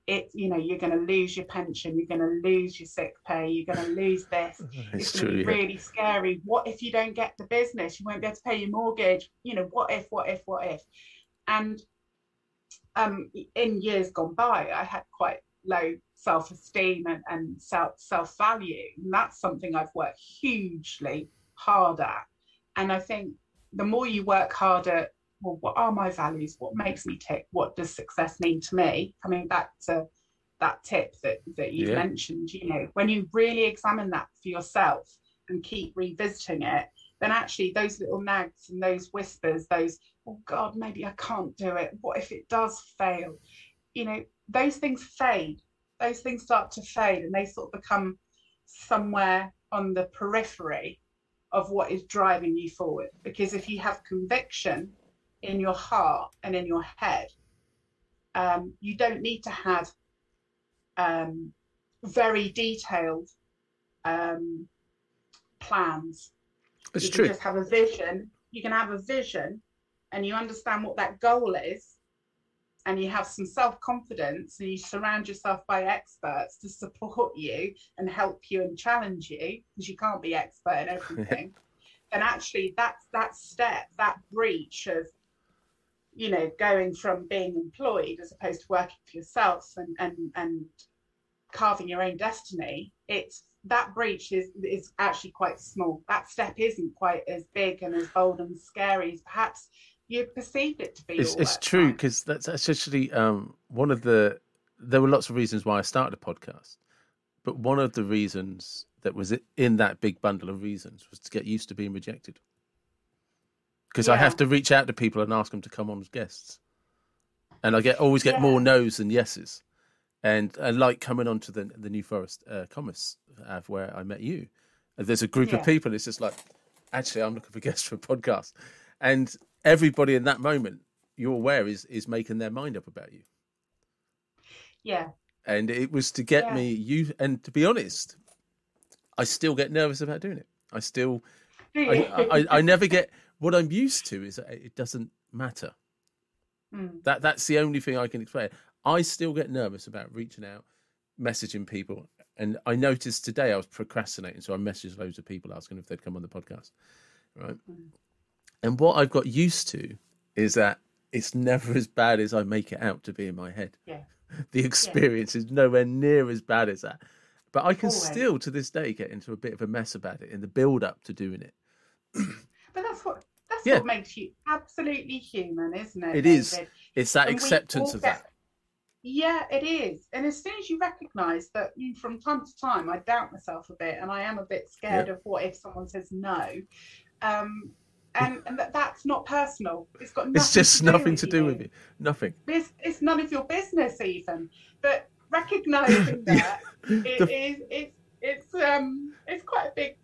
It, you know, you're going to lose your pension. You're going to lose your sick pay. You're going to lose this. It's It's true. be yeah. really scary. What if you don't get the business? You won't be able to pay your mortgage. You know, what if? What if? What if? And um, in years gone by, I had quite low self-esteem and, and self self-value, and that's something I've worked hugely hard at. And I think the more you work harder, well, what are my values? What makes me tick? What does success mean to me? Coming back to that tip that that you Yeah. mentioned, you know, when you really examine that for yourself and keep revisiting it, then actually those little nags and those whispers, those oh God, maybe I can't do it. What if it does fail? You know, those things fade. Those things start to fade and they sort of become somewhere on the periphery of what is driving you forward. Because if you have conviction in your heart and in your head, um, you don't need to have um, very detailed um, plans It's you true. can just have a vision you can have a vision and you understand what that goal is and you have some self-confidence and you surround yourself by experts to support you and help you and challenge you because you can't be expert in everything then actually that's that step that breach of you know going from being employed as opposed to working for yourself and and and carving your own destiny it's that breach is is actually quite small. That step isn't quite as big and as bold and scary as perhaps you perceived it to be It's, it's true because that's, actually um, one of the. There were lots of reasons why I started a podcast, but one of the reasons that was in that big bundle of reasons was to get used to being rejected. Because I have to reach out to people and ask them to come on as guests, and I get always get more Yeah. no's than yeses. And I like coming onto the the New Forest uh, Commerce Av where I met you. And There's a group Yeah. of people. It's just like, actually, I'm looking for guests for a podcast, and everybody in that moment you're aware is is making their mind up about you. yeah And it was to get Yeah. me you. And to be honest, I still get nervous about doing it. I still? I, I, I never get. What I'm used to is that it doesn't matter. Mm. That that's the only thing I can explain. I still get nervous about reaching out, messaging people, and I noticed today I was procrastinating, so I messaged loads of people asking if they'd come on the podcast, right? Mm. And what I've got used to is that it's never as bad as I make it out to be in my head. Yeah. the experience is nowhere near as bad as that. But I can Always. still, to this day, get into a bit of a mess about it in the build up to doing it. But that's what that's Yeah. what makes you absolutely human, isn't it? It is. David? It's that And acceptance of get- that. Yeah, it is. And as soon as you recognise that from time to time I doubt myself a bit and I am a bit scared of what if someone says no. Um, and, and that, that's not personal. It's got nothing It's just to nothing to do with it. Nothing. It's, it's none of your business even. But recognising that it The- is it's it's um it's quite a big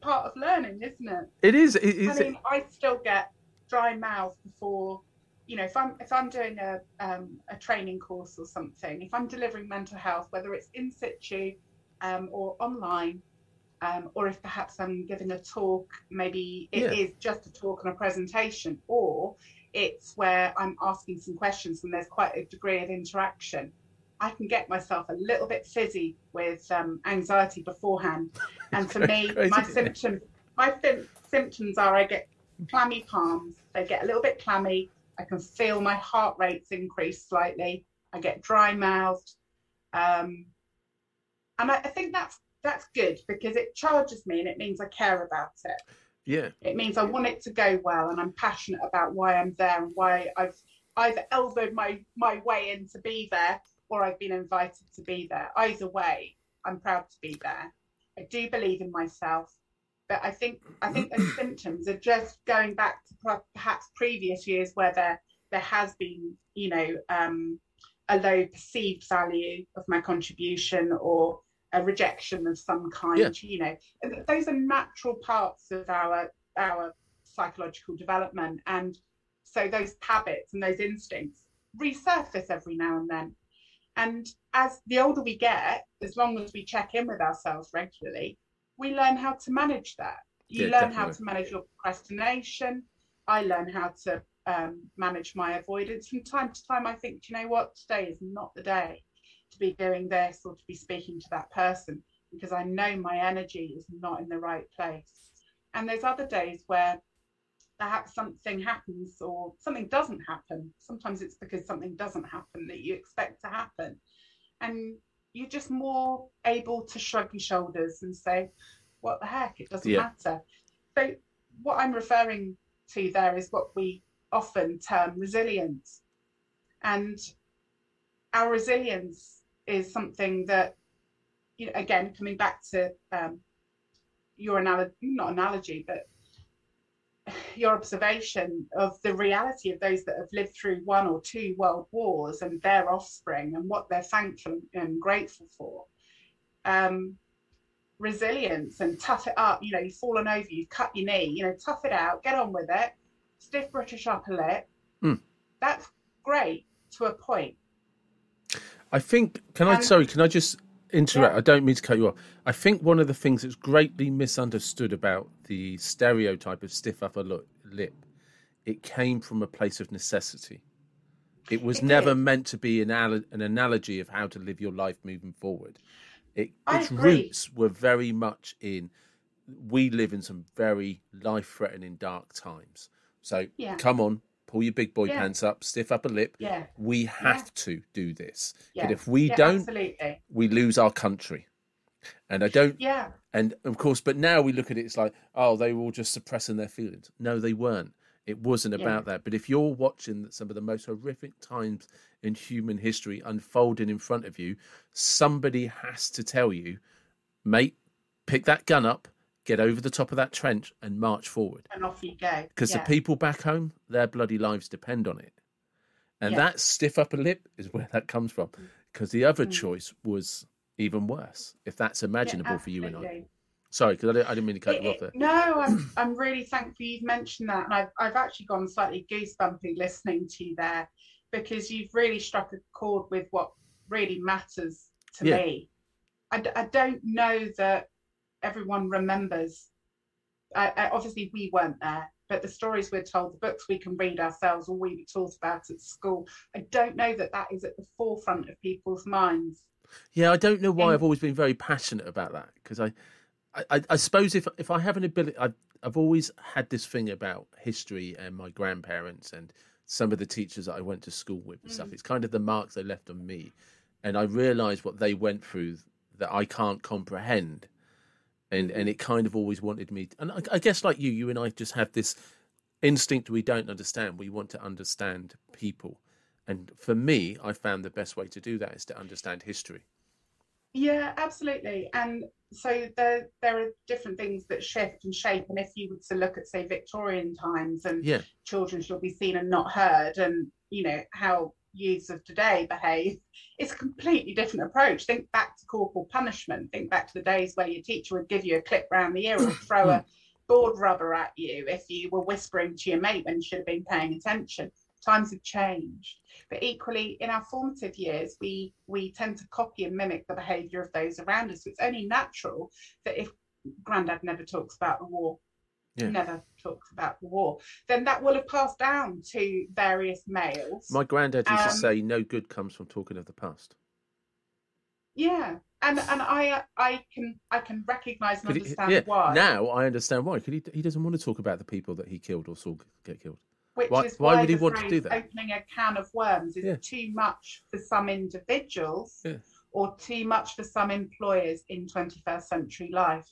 part of learning, isn't it? It is. It is. I mean, I still get dry mouth before, you know, if I'm if I'm doing a um, a training course or something, if I'm delivering mental health, whether it's in situ um, or online, um, or if perhaps I'm giving a talk, maybe it is Yeah. just a talk and a presentation, or it's where I'm asking some questions and there's quite a degree of interaction. I can get myself a little bit fizzy with um, anxiety beforehand, and for me, Crazy. my symptoms, my sym- symptoms are I get clammy palms. They get a little bit clammy. I can feel my heart rates increase slightly. I get dry mouthed, um, and I, I think that's that's good because it charges me and it means I care about it. yeah. It means I want it to go well, and I'm passionate about why I'm there and why I've either elbowed my my way in to be there or I've been invited to be there. Either way, I'm proud to be there. I do believe in myself, but I think I think those symptoms are just going back to perhaps previous years where there there has been you know um, a low perceived value of my contribution or a rejection of some kind. Yeah. You know, those are natural parts of our our psychological development, and so those habits and those instincts resurface every now and then. And as the older we get, as long as we check in with ourselves regularly, we learn how to manage that. You Yeah, learn how to manage your procrastination. I learn how to um, manage my avoidance. From time to time, I think, "Do you know what, today is not the day to be doing this or to be speaking to that person because I know my energy is not in the right place. And there's other days where perhaps something happens or something doesn't happen. Sometimes it's because something doesn't happen that you expect to happen. And you're just more able to shrug your shoulders and say, what the heck, it doesn't Yeah. matter. So, what I'm referring to there is what we often term resilience. And our resilience is something that, you know, again, coming back to um, your analogy, not analogy, but your observation of the reality of those that have lived through one or two world wars and their offspring and what they're thankful and grateful for. Um, resilience and tough it up. You know, you've fallen over, you've cut your knee, you know, tough it out, get on with it. Stiff British upper lip. Mm. That's great to a point. I think. Can I? Um, sorry. Can I just interrupt? yeah. I don't mean to cut you off. I think one of the things that's greatly misunderstood about the stereotype of stiff upper lip, it came from a place of necessity. It was It never did. meant to be an, al- an analogy of how to live your life moving forward. It, its roots were very much in. We live in some very life-threatening, dark times. So Yeah. come on, pull your big boy Yeah. pants up, stiff upper lip. Yeah. We have to do this. Yeah. But if we yeah, don't, absolutely. we lose our country. And I don't, Yeah. and of course, but now we look at it, it's like, oh, they were all just suppressing their feelings. No, they weren't. It wasn't Yeah. about that. But if you're watching some of the most horrific times in human history unfolding in front of you, somebody has to tell you, mate, pick that gun up, get over the top of that trench, and march forward. And off you go. Because yeah. the people back home, their bloody lives depend on it. And Yeah. that stiff upper lip is where that comes from. Because the other Mm. choice was even worse, if that's Yeah, imaginable for you and I. Sorry, because I, didn't- I didn't mean to cut It- you off there. no, I'm I'm really thankful you've mentioned that, and I've I've actually gone slightly goosebumpy listening to you there, because you've really struck a chord with what really matters to Yeah. me. I, d- I don't know that everyone remembers. I, I, obviously, we weren't there, but the stories we're told, the books we can read ourselves, or we were taught about at school, I don't know that that is at the forefront of people's minds. Yeah, I don't know why in- I've always been very passionate about that. Because I, I, I suppose if if I have an ability, I've I've always had this thing about history and my grandparents and some of the teachers that I went to school with and stuff. Mm. It's kind of the marks they left on me, and I realised what they went through that I can't comprehend, and and it kind of always wanted me. And I, I guess like you, you and I just have this instinct we don't understand. We want to understand people, and for me, I found the best way to do that is to understand history. Yeah, absolutely. And so there there are different things that shift and shape. And if you were to look at, say, Victorian times and Yeah, children shall be seen and not heard, and you know how youths of today behave, it's a completely different approach. Think back to corporal punishment. Think back to the days where your teacher would give you a clip round the ear or throw a hmm. board rubber at you if you were whispering to your mate when you should have been paying attention. Times have changed. But equally, in our formative years, we we tend to copy and mimic the behaviour of those around us. So it's only natural that if Grandad never talks about the war, Yeah. never talks about the war, then that will have passed down to various males. my granddad used to Um, say, "No good comes from talking of the past." yeah, and and I I can I can recognise and Could he- understand yeah, why. now I understand why. Could he? He doesn't want to talk about the people that he killed or saw get killed. which Why- is why why, would he want to do that? Opening a can of worms is Yeah. too much for some individuals, Yeah. Or too much for some employers in 21st century life.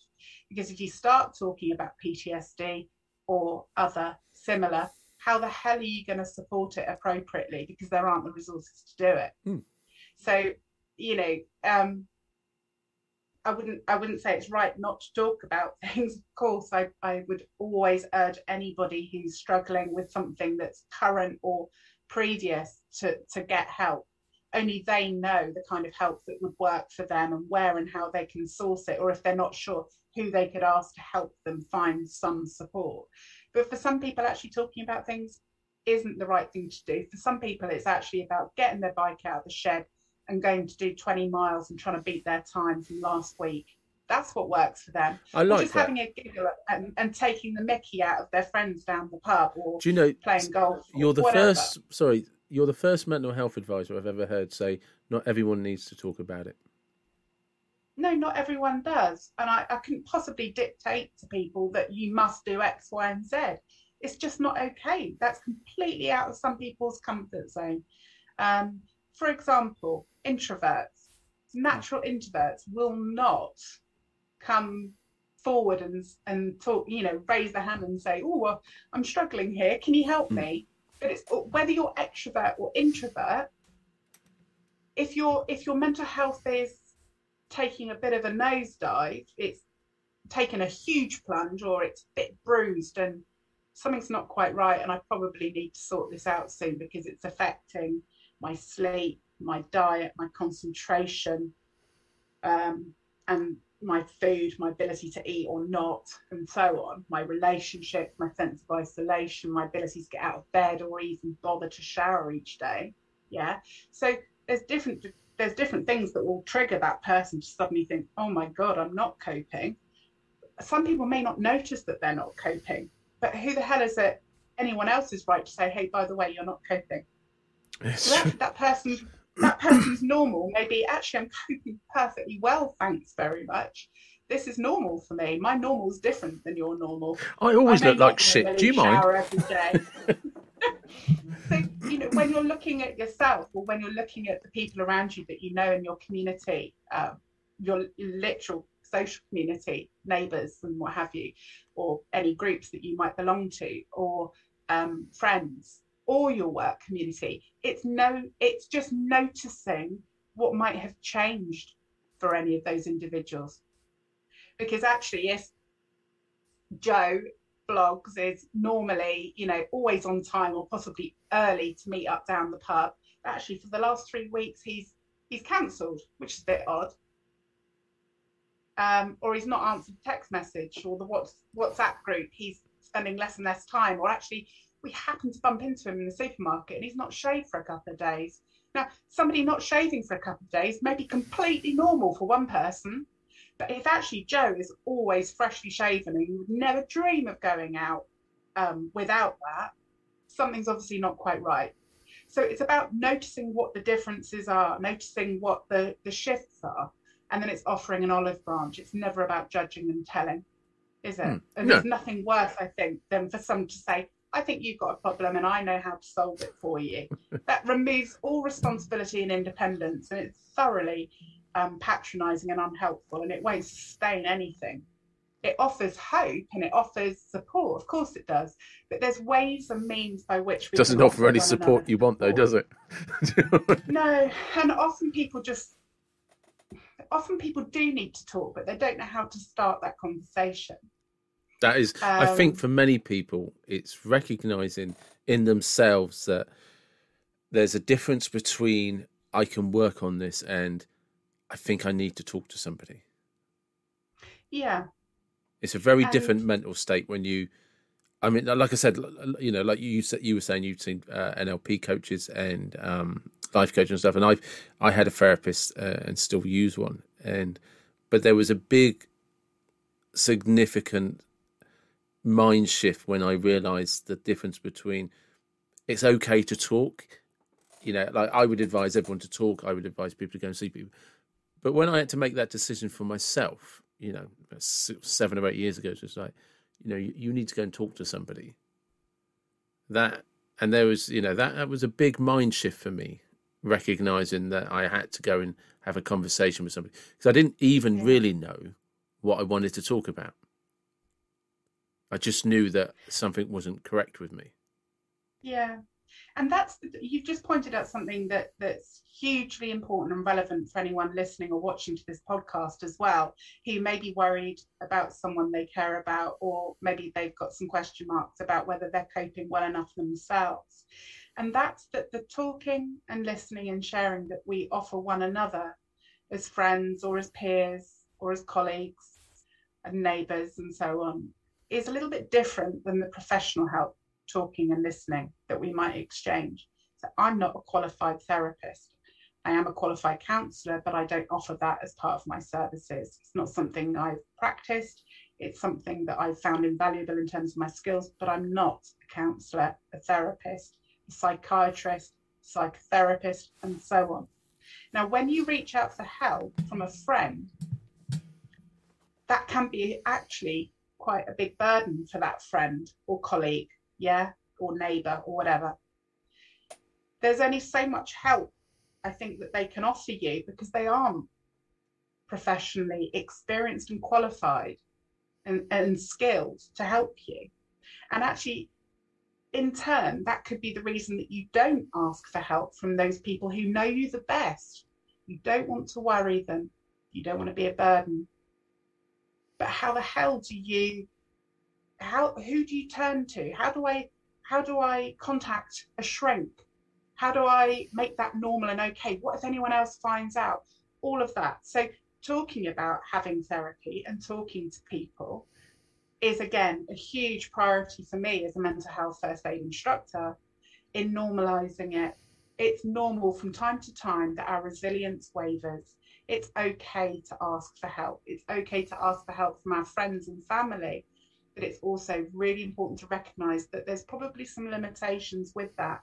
Because if you start talking about PTSD or other similar, how the hell are you going to support it appropriately? Because there aren't the resources to do it. Hmm. So, you know, um, I wouldn't I wouldn't say it's right not to talk about things. Of course, I, I would always urge anybody who's struggling with something that's current or previous to, to get help. Only they know the kind of help that would work for them and where and how they can source it, or if they're not sure, who they could ask to help them find some support. But for some people, actually talking about things isn't the right thing to do. For some people, it's actually about getting their bike out of the shed and going to do 20 miles and trying to beat their time from last week. That's what works for them. I Or like just that. having a giggle and, and taking the mickey out of their friends down the pub or Do you know? playing golf. You're the whatever. first. Sorry, you're the first mental health advisor I've ever heard say not everyone needs to talk about it. No, not everyone does. And I, I couldn't possibly dictate to people that you must do X, Y, and Z. It's just not okay. That's completely out of some people's comfort zone. Um, for example, introverts, natural introverts will not come forward and and talk, you know, raise their hand and say, "Oh, well, I'm struggling here. Can you help Hmm. me?" But it's whether you're extrovert or introvert. If your if your mental health is taking a bit of a nosedive, it's taken a huge plunge, or it's a bit bruised, and something's not quite right, and I probably need to sort this out soon because it's affecting my sleep, my diet, my concentration, um, and my food, my ability to eat or not, and so on, my relationships, my sense of isolation, my ability to get out of bed or even bother to shower each day. Yeah. So there's different there's different things that will trigger that person to suddenly think, oh my God, I'm not coping. Some people may not notice that they're not coping, but who the hell is it anyone else's right to say, hey, by the way, you're not coping? So that, that person that person's normal. Maybe actually i'm coping perfectly well thanks very much. This is normal for me. My normal's different than your normal. I always I look like shit. Do you mind? every day. So you know when you're looking at yourself or when you're looking at the people around you that you know in your community um, your literal social community neighbors and what have you or any groups that you might belong to or um, friends or your work community it's no it's just noticing what might have changed for any of those individuals. Because actually if joe Bloggs is normally you know always on time or possibly early to meet up down the pub actually for the last three weeks he's he's cancelled which is a bit odd. Um, or he's not answered text message or the whatsapp group he's spending less and less time or actually we happen to bump into him in the supermarket and he's not shaved for a couple of days. Now, somebody not shaving for a couple of days may be completely normal for one person, but if actually Joe is always freshly shaven and you would never dream of going out um, without that, something's obviously not quite right. So it's about noticing what the differences are, noticing what the, the shifts are, and then it's offering an olive branch. It's never about judging and telling, is it? Hmm. And No. there's nothing worse, I think, than for someone to say, I think you've got a problem and I know how to solve it for you. that removes all responsibility and independence and it's thoroughly um, patronizing and unhelpful and it won't sustain anything. It offers hope and it offers support. Of course it does. But there's ways and means by which we doesn't offer any support you want though, does it? no. And often people just often people do need to talk, but they don't know how to start that conversation. That is, um, I think, um, for many people, it's recognizing in themselves that there's a difference between I can work on this and I think I need to talk to somebody. Yeah. It's a very and... different mental state when you. I mean, like I said, you know, like you said, you were saying, you've seen uh, NLP coaches and um, life coach and stuff, and I've I had a therapist uh, and still use one, and but there was a big, significant mind shift when I realised the difference between it's okay to talk, you know, like I would advise everyone to talk, I would advise people to go and see people, but when I had to make that decision for myself, you know, seven or eight years ago, it just like, you know, you, you need to go and talk to somebody. That and there was, you know, that, that was a big mind shift for me recognizing that I had to go and have a conversation with somebody because I didn't even yeah. really know what I wanted to talk about. I just knew that something wasn't correct with me. Yeah. And that's you've just pointed out something that that's hugely important and relevant for anyone listening or watching to this podcast as well, who may be worried about someone they care about, or maybe they've got some question marks about whether they're coping well enough themselves. And that's that the talking and listening and sharing that we offer one another as friends or as peers or as colleagues and neighbours and so on is a little bit different than the professional help talking and listening that we might exchange. So I'm not a qualified therapist. I am a qualified counsellor, but I don't offer that as part of my services. It's not something I've practiced. It's something that I've found invaluable in terms of my skills, but I'm not a counsellor, a therapist a psychiatrist, psychotherapist, and so on. Now, when you reach out for help from a friend, that can be actually quite a big burden for that friend or colleague, yeah, or neighbor or whatever. There's only so much help I think that they can offer you because they aren't professionally experienced and qualified and, and skilled to help you. And actually, in turn, that could be the reason that you don't ask for help from those people who know you the best. You don't want to worry them. You don't want to be a burden. But how the hell do you how who do you turn to? How do I how do I contact a shrink? How do I make that normal and okay? What if anyone else finds out? All of that. So talking about having therapy and talking to people is again a huge priority for me as a mental health first aid instructor in normalizing it. It's normal from time to time that our resilience wavers. It's okay to ask for help. It's okay to ask for help from our friends and family. But it's also really important to recognize that there's probably some limitations with that,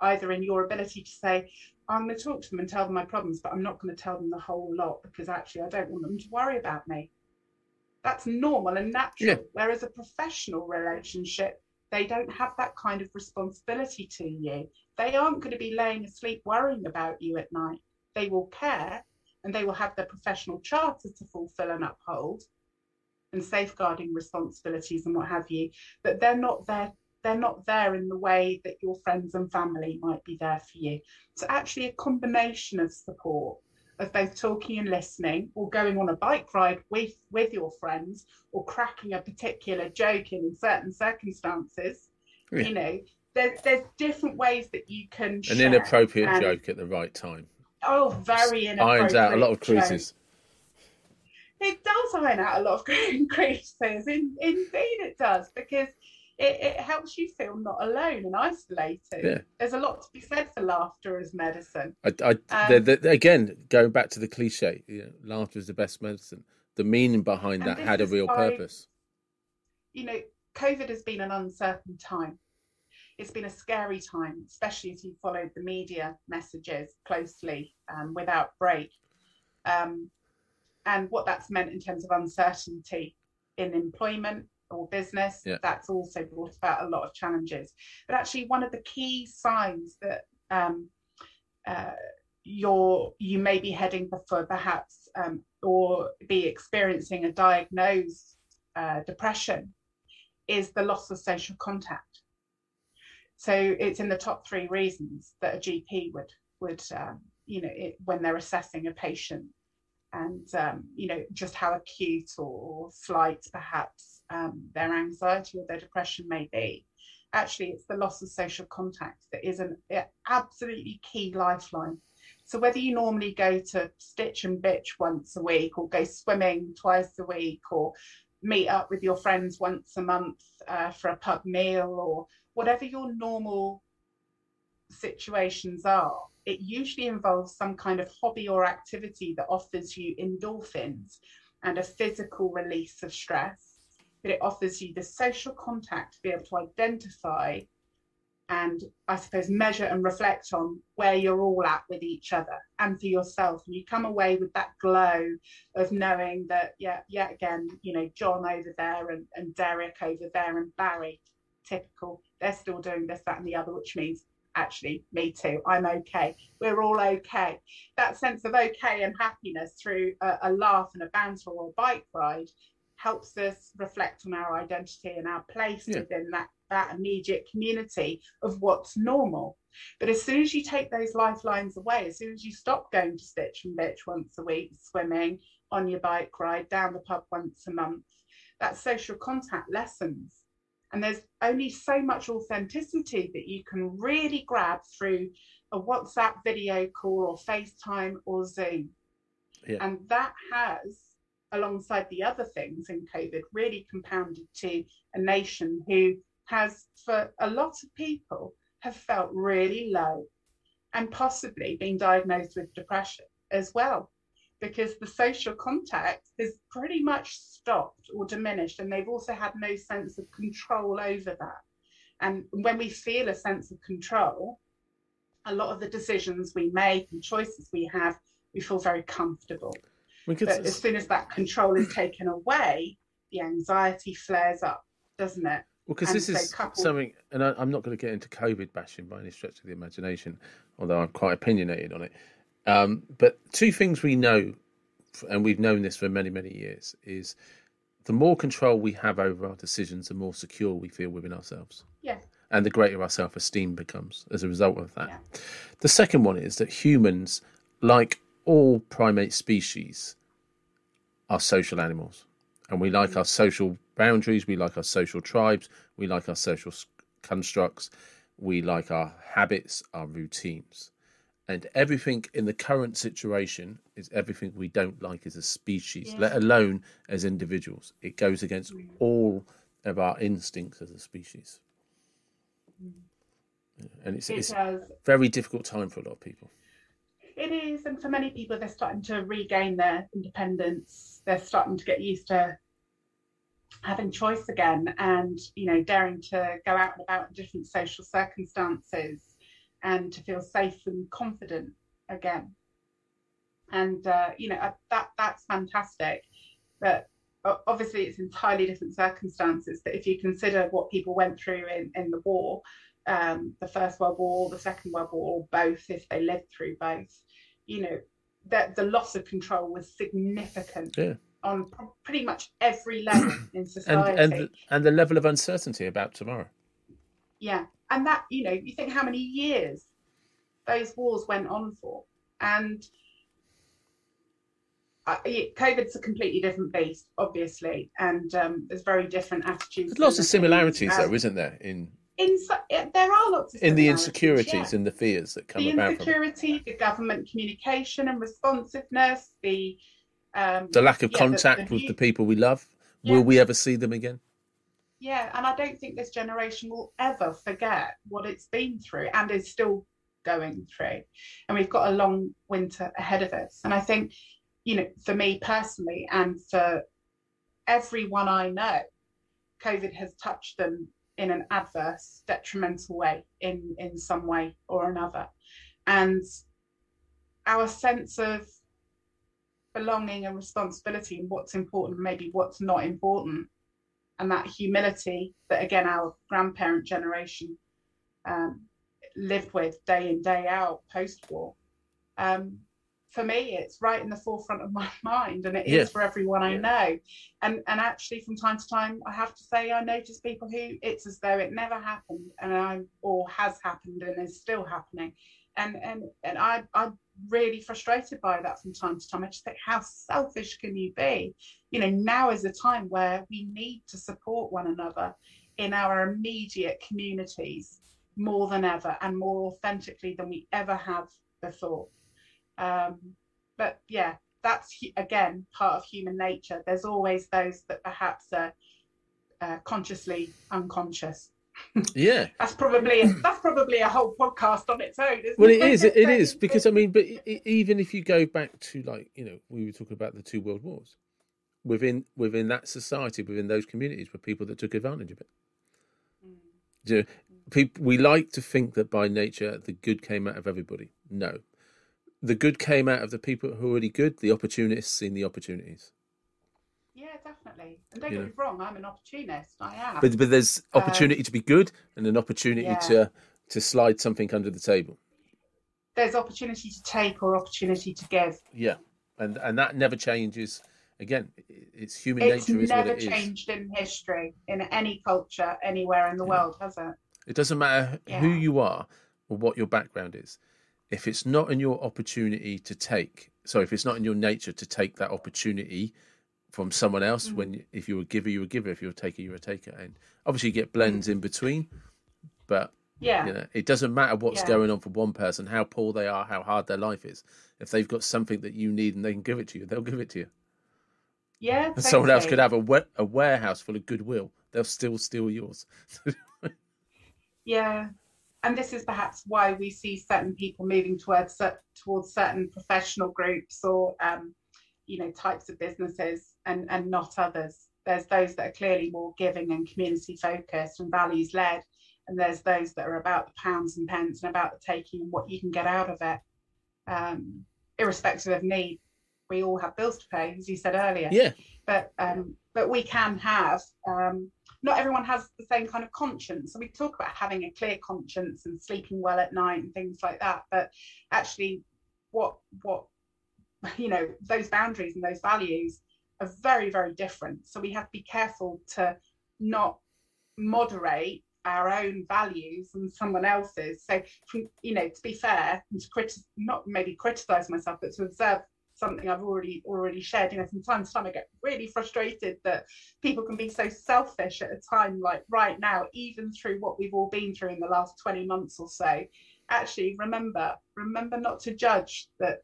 either in your ability to say, I'm going to talk to them and tell them my problems, but I'm not going to tell them the whole lot because actually I don't want them to worry about me that's normal and natural. Yeah. Whereas a professional relationship, they don't have that kind of responsibility to you. They aren't going to be laying asleep worrying about you at night. They will care and they will have their professional charter to fulfill and uphold and safeguarding responsibilities and what have you. But they're not there. They're not there in the way that your friends and family might be there for you. So actually a combination of support of both talking and listening or going on a bike ride with with your friends or cracking a particular joke in certain circumstances yeah. you know there's there's different ways that you can an inappropriate and, um, joke at the right time oh very inappropriate irons out a lot of creases it does iron out a lot of creases in, indeed it does because it, it helps you feel not alone and isolated. Yeah. There's a lot to be said for laughter as medicine. I, I um, the, the, again, going back to the cliche, you know, laughter is the best medicine. The meaning behind that had a real why, purpose. You know, COVID has been an uncertain time. It's been a scary time, especially if you followed the media messages closely um, without break. Um, and what that's meant in terms of uncertainty in employment, or business, Yeah. that's also brought about a lot of challenges. But actually, one of the key signs that um, uh, you're you may be heading for perhaps um, or be experiencing a diagnosed uh, depression is the loss of social contact. So it's in the top three reasons that a GP would would um, you know it, when they're assessing a patient and um, you know just how acute or slight perhaps um, their anxiety or their depression may be. Actually it's the loss of social contact that is an absolutely key lifeline. So whether you normally go to stitch and bitch once a week or go swimming twice a week or meet up with your friends once a month uh, for a pub meal or whatever your normal situations are it usually involves some kind of hobby or activity that offers you endorphins and a physical release of stress but it offers you the social contact to be able to identify and I suppose measure and reflect on where you're all at with each other and for yourself. And you come away with that glow of knowing that, yeah, yet again, you know, John over there and, and Derek over there and Barry, typical, they're still doing this, that, and the other, which means actually, me too, I'm okay. We're all okay. That sense of okay and happiness through a, a laugh and a banter or a bike ride helps us reflect on our identity and our place Yeah. within that that immediate community of what's normal. But as soon as you take those lifelines away, as soon as you stop going to Stitch and Bitch once a week, swimming, on your bike ride, down the pub once a month, that social contact lessens. And there's only so much authenticity that you can really grab through a WhatsApp video call or FaceTime or Zoom. Yeah. And that has, alongside the other things in COVID, really compounded to a nation who has, for a lot of people, have felt really low and possibly been diagnosed with depression as well, because the social contact has pretty much stopped or diminished, and they've also had no sense of control over that. And when we feel a sense of control, a lot of the decisions we make and choices we have, we feel very comfortable. Could, But as soon as that control is taken away, the anxiety flares up, doesn't it? Well, because this so is coupled- something, and I, I'm not going to get into COVID bashing by any stretch of the imagination, although I'm quite opinionated on it. Um, but two things we know, and we've known this for many, many years, is the more control we have over our decisions, the more secure we feel within ourselves. Yeah. And the greater our self esteem becomes as a result of that. Yeah. The second one is that humans, like all primate species, are social animals. And we like our social boundaries, we like our social tribes, we like our social constructs, we like our habits, our routines. And everything in the current situation is everything we don't like as a species, Yeah. let alone as individuals. It goes against mm. all of our instincts as a species. Mm. And it's, It it's a very difficult time for a lot of people. It is, and for many people, they're starting to regain their independence. They're starting to get used to having choice again, and you know, daring to go out and about in different social circumstances, and to feel safe and confident again. And uh, you know, uh, that that's fantastic. But obviously, it's entirely different circumstances. But if you consider what people went through in in the war, um, the First World War, the Second World War, or both, if they lived through both, you know, that the loss of control was significant Yeah. on pr- pretty much every level in And society. and the, and the level of uncertainty about tomorrow. yeah, and that you know, you think how many years those wars went on for, and uh, COVID's a completely different beast, obviously, and um, there's very different attitudes. There's lots of similarities, though, isn't there, in In there are lots of in the insecurities yeah. and the fears that come the about insecurity, the government communication and responsiveness, the um, the lack of yeah, contact the with the people we love. Yeah. Will we ever see them again? Yeah, and I don't think this generation will ever forget what it's been through and is still going through. And we've got a long winter ahead of us. And I think, you know, for me personally and for everyone I know, COVID has touched them in an adverse, detrimental way in, in some way or another. And our sense of belonging and responsibility and what's important, maybe what's not important, and that humility that again our grandparent generation um, lived with day in day out post war. Um, for me, it's right in the forefront of my mind, and it is Yeah. for everyone I Yeah. know. And and actually, from time to time, I have to say I notice people who it's as though it never happened, and I or has happened and is still happening, and and and I I'm really frustrated by that from time to time. I just think, how selfish can you be? You know, now is a time where we need to support one another in our immediate communities more than ever and more authentically than we ever have before. Um, but yeah, that's again part of human nature. There's always those that perhaps are uh, consciously unconscious. Yeah. That's probably that's probably a whole podcast on its own. Isn't Well, it it is. It is because I mean, but even if you go back to like you know, we were talking about the two world wars. Within within that society, within those communities, were people that took advantage of it. Mm. Do you know, people, we like to think that by nature the good came out of everybody. No, the good came out of the people who are already good, the opportunists seeing the opportunities. Yeah, definitely. And don't get me wrong, I'm an opportunist. I am. But but there's um, opportunity to be good and an opportunity Yeah. to to slide something under the table. There's opportunity to take or opportunity to give. Yeah, and and that never changes. Again, it's human It's nature is what never it is. changed in history, in any culture, anywhere in the Yeah. world, has it? It doesn't matter who you are or what your background is. If it's not in your opportunity to take, sorry, if it's not in your nature to take that opportunity from someone else, Mhm. when if you're a giver, you're a giver. If you're a taker, you're a taker. And obviously, you get blends in between, but Yeah. you know, it doesn't matter what's Yeah. going on for one person, how poor they are, how hard their life is. If they've got something that you need and they can give it to you, they'll give it to you. Yeah. And someone else could have a, wa- a warehouse full of goodwill. They'll still steal yours. Yeah. And this is perhaps why we see certain people moving towards towards certain professional groups or um, you know types of businesses and and not others. There's those that are clearly more giving and community focused and values led, and there's those that are about the pounds and pence and about the taking and what you can get out of it, um, irrespective of need. We all have bills to pay, as you said earlier yeah, but um, but we can have. Um, not everyone has the same kind of conscience. So we talk about having a clear conscience and sleeping well at night and things like that. But actually, what what you know, those boundaries and those values are very very different. So we have to be careful to not moderate our own values and someone else's. So you know, to be fair and to critic, not maybe criticize myself, but to observe something I've already already shared. You know, from time to time I get really frustrated that people can be so selfish at a time like right now, even through what we've all been through in the last 20 months or so. Actually, remember, remember not to judge that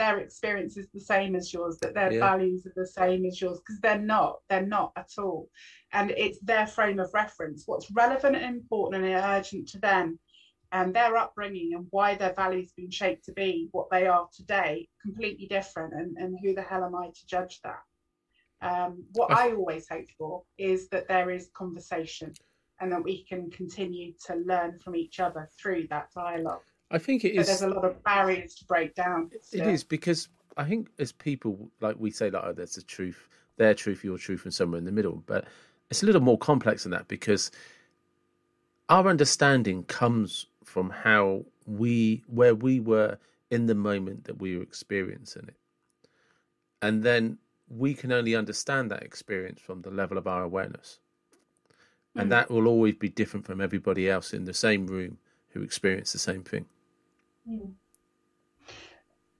their experience is the same as yours, that their Yeah. values are the same as yours, because they're not, they're not at all. And it's their frame of reference, what's relevant and important and urgent to them and their upbringing and why their values been shaped to be what they are today completely different and, and who the hell am i to judge that um, what I- i always hope for is that there is conversation and that we can continue to learn from each other through that dialogue I think it but is. there's a lot of barriers to break down It still. is because I think as people, like we say, like oh, there's the truth, their truth, your truth, and somewhere in the middle. But it's a little more complex than that because our understanding comes from how we, where we were in the moment that we were experiencing it, and then we can only understand that experience from the level of our awareness, and Mm. that will always be different from everybody else in the same room who experienced the same thing. Mm.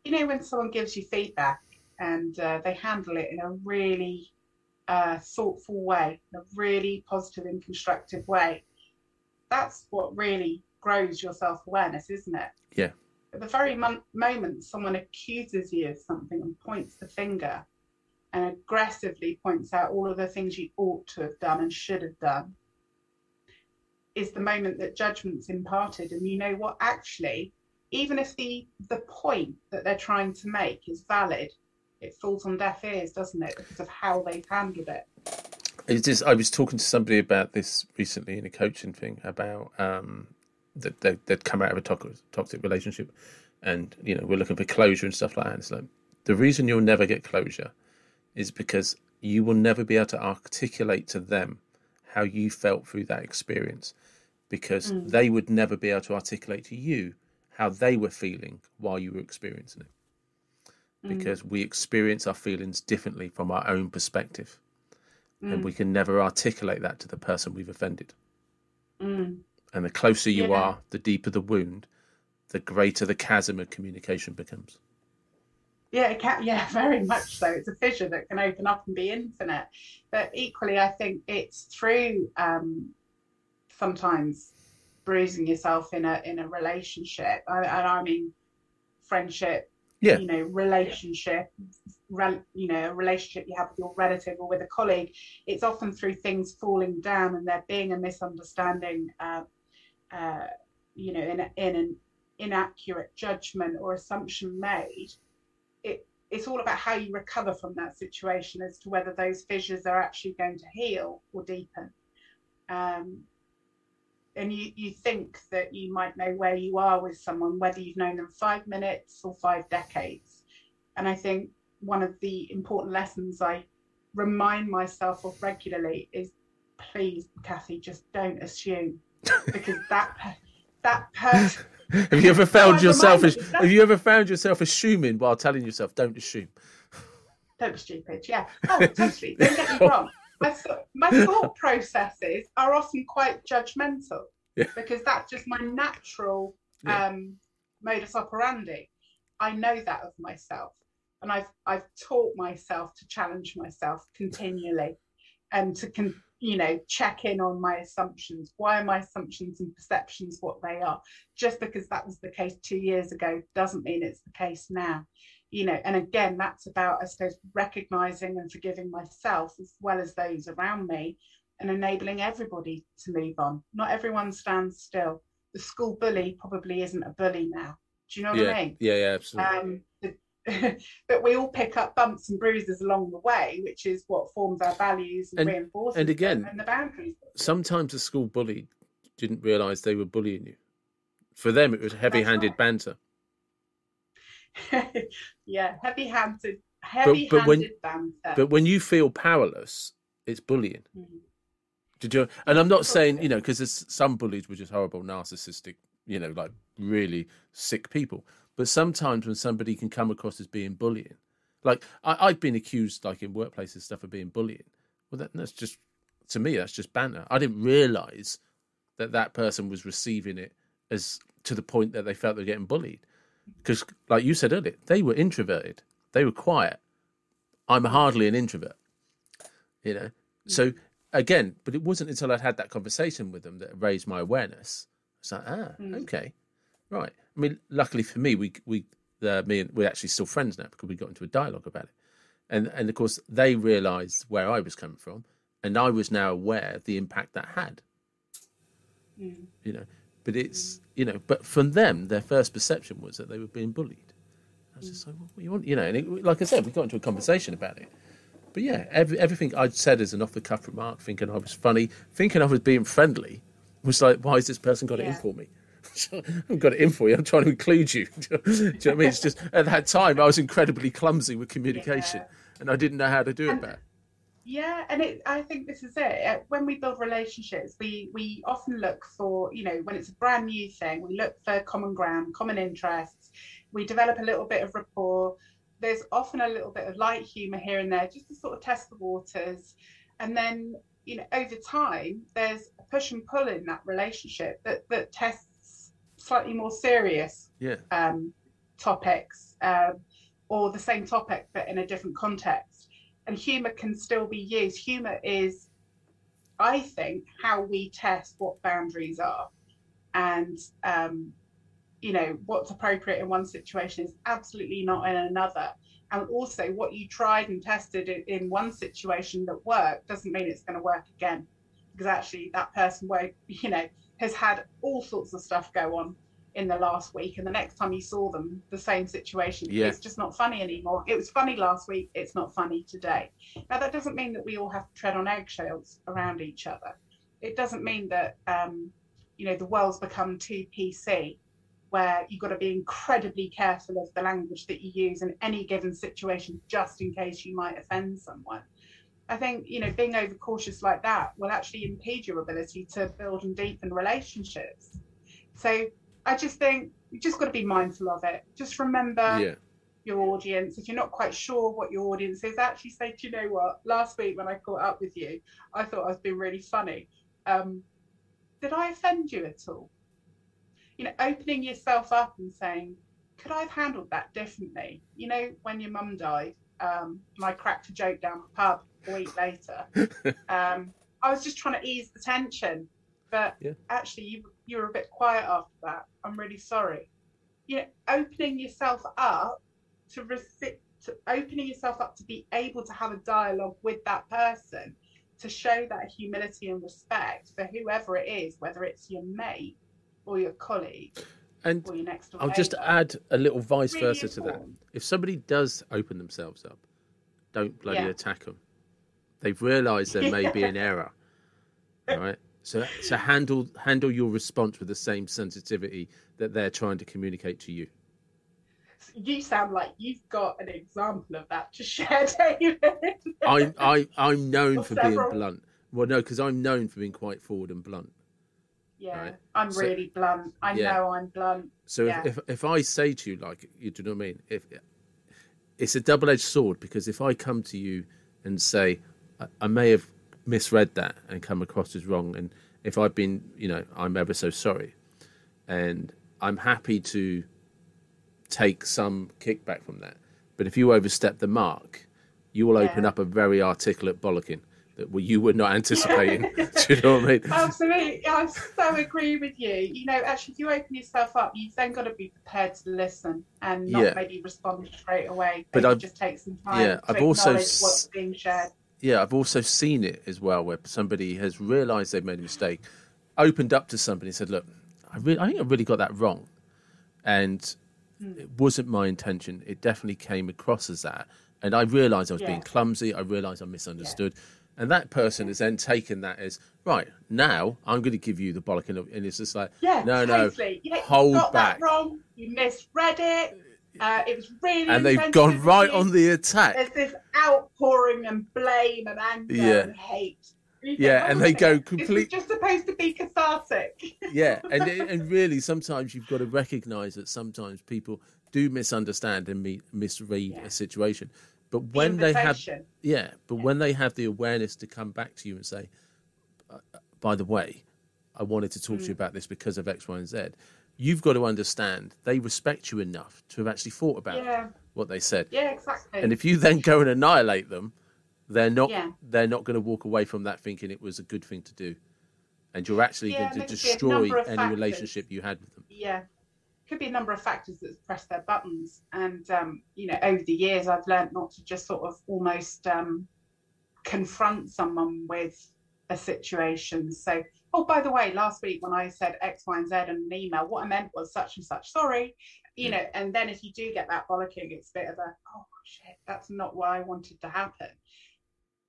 You know, when someone gives you feedback and uh, they handle it in a really uh, thoughtful way, in a really positive and constructive way, that's what really grows your self awareness, isn't it? Yeah. At the very mon- moment someone accuses you of something and points the finger and aggressively points out all of the things you ought to have done and should have done, is the moment that judgment's imparted. And you know what? Actually, even if the the point that they're trying to make is valid, it falls on deaf ears, doesn't it? Because of how they've handled it. It's just I was talking to somebody about this recently in a coaching thing about um, that they, they'd come out of a toxic, toxic relationship, and you know we're looking for closure and stuff like that. It's like the reason you'll never get closure is because you will never be able to articulate to them how you felt through that experience because Mm. they would never be able to articulate to you how they were feeling while you were experiencing it Mm. because we experience our feelings differently from our own perspective and Mm. we can never articulate that to the person we've offended Mm. and the closer you Yeah. are the deeper the wound the greater the chasm of communication becomes Yeah, it can, yeah, very much so. It's a fissure that can open up and be infinite. But equally, I think it's through um, sometimes bruising yourself in a in a relationship, I, and I mean friendship, Yeah. you know, relationship, rel, you know, a relationship you have with your relative or with a colleague. It's often through things falling down and there being a misunderstanding, uh, uh, you know, in a, in an inaccurate judgment or assumption made it it's all about how you recover from that situation as to whether those fissures are actually going to heal or deepen. Um, and you, you think that you might know where you are with someone, whether you've known them five minutes or five decades. And I think one of the important lessons I remind myself of regularly is please, Kathy, just don't assume because that that person have you ever found yourself as, have you ever found yourself assuming while telling yourself don't assume don't be stupid. Yeah. Oh, totally. Don't get me wrong. My, my thought processes are often quite judgmental Yeah. because that's just my natural Yeah. um, modus operandi. I know that of myself, and I've I've taught myself to challenge myself continually, and to con- you know check in on my assumptions. Why are my assumptions and perceptions what they are? Just because that was the case two years ago doesn't mean it's the case now you know and again that's about i suppose recognizing and forgiving myself as well as those around me and enabling everybody to move on. Not everyone stands still. The school bully probably isn't a bully now. Do you know what yeah. i mean? Yeah yeah absolutely. Um but we all pick up bumps and bruises along the way which is what forms our values and, And- reinforces and again- and the boundaries. sometimes the school bully didn't realize they were bullying you. For them it was heavy-handed right. banter yeah heavy-handed heavy-handed but when- banter but when you feel powerless it's bullying Mm. Did you? And I'm not saying you know because there's some bullies were just horrible, narcissistic, you know, like really sick people. But sometimes when somebody can come across as being bullying, like I, I've been accused, like in workplaces and stuff, of being bullying. Well, that, that's just to me, that's just banter. I didn't realize that that person was receiving it as to the point that they felt they're getting bullied. Because, like you said earlier, they were introverted, they were quiet. I'm hardly an introvert, you know. So again, but it wasn't until I'd had that conversation with them that it raised my awareness. It's like, ah, Mm. okay, right. I mean, luckily for me, we we uh, me and we're actually still friends now because we got into a dialogue about it, and and of course they realised where I was coming from, and I was now aware of the impact that had. Mm. You know, but it's you know, but from them, their first perception was that they were being bullied. I was just like, well, what do you want? You know, and it, like I said, we got into a conversation about it. But yeah, every, everything I'd said as an off the cuff remark, thinking I was funny, thinking I was being friendly, was like, why has this person got it in for me? I haven't got it in for you. I'm trying to include you. Do you know what I mean? It's just at that time I was incredibly clumsy with communication, Yeah. and I didn't know how to do it better. Yeah, and it, I think this is it. Uh, When we build relationships, we we often look for, you know, when it's a brand new thing, we look for common ground, common interests. We develop a little bit of rapport. There's often a little bit of light humor here and there, just to sort of test the waters. And then, you know, over time, there's a push and pull in that relationship that that tests slightly more serious Yeah, um, topics um, or the same topic but in a different context. And humor can still be used. Humor is, I think, how we test what boundaries are. And, um, you know, what's appropriate in one situation is absolutely not in another. And also, what you tried and tested in, in one situation that worked doesn't mean it's going to work again. Because actually, that person won't, you know, has had all sorts of stuff go on in the last week and the next time you saw them the same situation. Yeah. it's just not funny anymore. It was funny last week it's not funny today. Now that doesn't mean that we all have to tread on eggshells around each other. It doesn't mean that um, you know the world's become too pc where you've got to be incredibly careful of the language that you use in any given situation just in case you might offend someone. I think, you know, being overcautious like that will actually impede your ability to build and deepen relationships. So I just think you just got to be mindful of it. Just remember Yeah. your audience. If you're not quite sure what your audience is, actually say, do you know what? Last week when I caught up with you, I thought I was being really funny. Um, did I offend you at all? You know, opening yourself up and saying, could I have handled that differently? You know, when your mum died, um, and I cracked a joke down the pub a week later. um, I was just trying to ease the tension, but Yeah. actually, you you were a bit quiet after that. I'm really sorry. You know, opening yourself up to reci- to opening yourself up to be able to have a dialogue with that person, to show that humility and respect for whoever it is, whether it's your mate or your colleague And or your next door I'll just add a little vice Really versa to that. If somebody does open themselves up, don't bloody Yeah. attack them. They've realised there may be an error. All right. So, so handle handle your response with the same sensitivity that they're trying to communicate to you. You sound like you've got an example of that to share, David. I, I, I'm known Or for being blunt. Well, no, because I'm known for being quite forward and blunt. Yeah, Right. I'm So- really blunt. I Yeah. know I'm blunt. So Yeah. if, if if I say to you like you do you know what I mean? If it's a double edged sword because if I come to you and say I, I may have misread that and come across as wrong, and if I've been you know I'm ever so sorry, and I'm happy to take some kickback from that. But if you overstep the mark, you will open up a very articulate bollocking that you were not anticipating. do you know what I mean? Absolutely, I so agree with you. You know, actually, if you open yourself up, you've then got to be prepared to listen and not Yeah. maybe respond straight away. But I've- just take some time yeah, to I've also what's being shared. Yeah, I've also seen it as well where somebody has realised they've made a mistake, opened up to somebody and said, "Look, I, re- I think I really got that wrong," and Hmm. it wasn't my intention. It definitely came across as that, and I realised I was being clumsy. I realised I misunderstood, and that person has then taken that as right. Now I'm going to give you the bollocking, of- and it's just like, Yeah, no, no, totally. Yeah, hold you got back. that wrong. You misread it. Uh, it was really. and they've gone right on the attack. There's this outpouring and blame and anger Yeah. and hate. And Yeah, and they a go minute, complete- just supposed to be cathartic. yeah and and really sometimes you've got to recognize that sometimes people do misunderstand and me, misread Yeah. a situation but The when they have yeah but when they have the awareness to come back to you and say "Uh, by the way i wanted to talk to Mm. you about this because of x y and z you've got to understand they respect you enough to have actually thought about Yeah, what they said. Yeah, exactly. and if you then go and annihilate them they're not Yeah. they're not going to walk away from that thinking it was a good thing to do. And you're actually Yeah, going to there could be a destroy any factors. relationship you had with them. Yeah. Could be a number of factors that's pressed their buttons. And um, you know over the years i've learned not to just sort of almost um, confront someone with a situation. So oh by the way last week when i said x y and z in an email what i meant was such and such sorry you Yeah. know and then if you do get that bollocking it's a bit of a oh shit that's not what i wanted to happen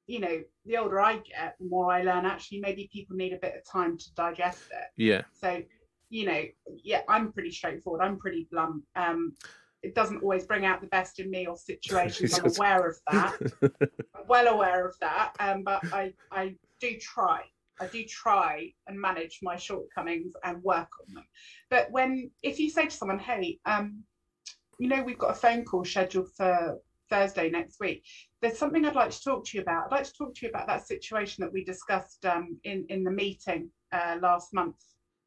you know the older i get the more i learn actually maybe people need a bit of time to digest it yeah so, you know, yeah, I'm pretty straightforward. I'm pretty blunt. Um, it doesn't always bring out the best in me or situations. I'm aware of that. I'm well aware of that. Um, but I, I do try. I do try and manage my shortcomings and work on them. But when, if you say to someone, hey, um, you know, we've got a phone call scheduled for Thursday next week. There's something I'd like to talk to you about. I'd like to talk to you about that situation that we discussed um, in in the meeting uh, last month.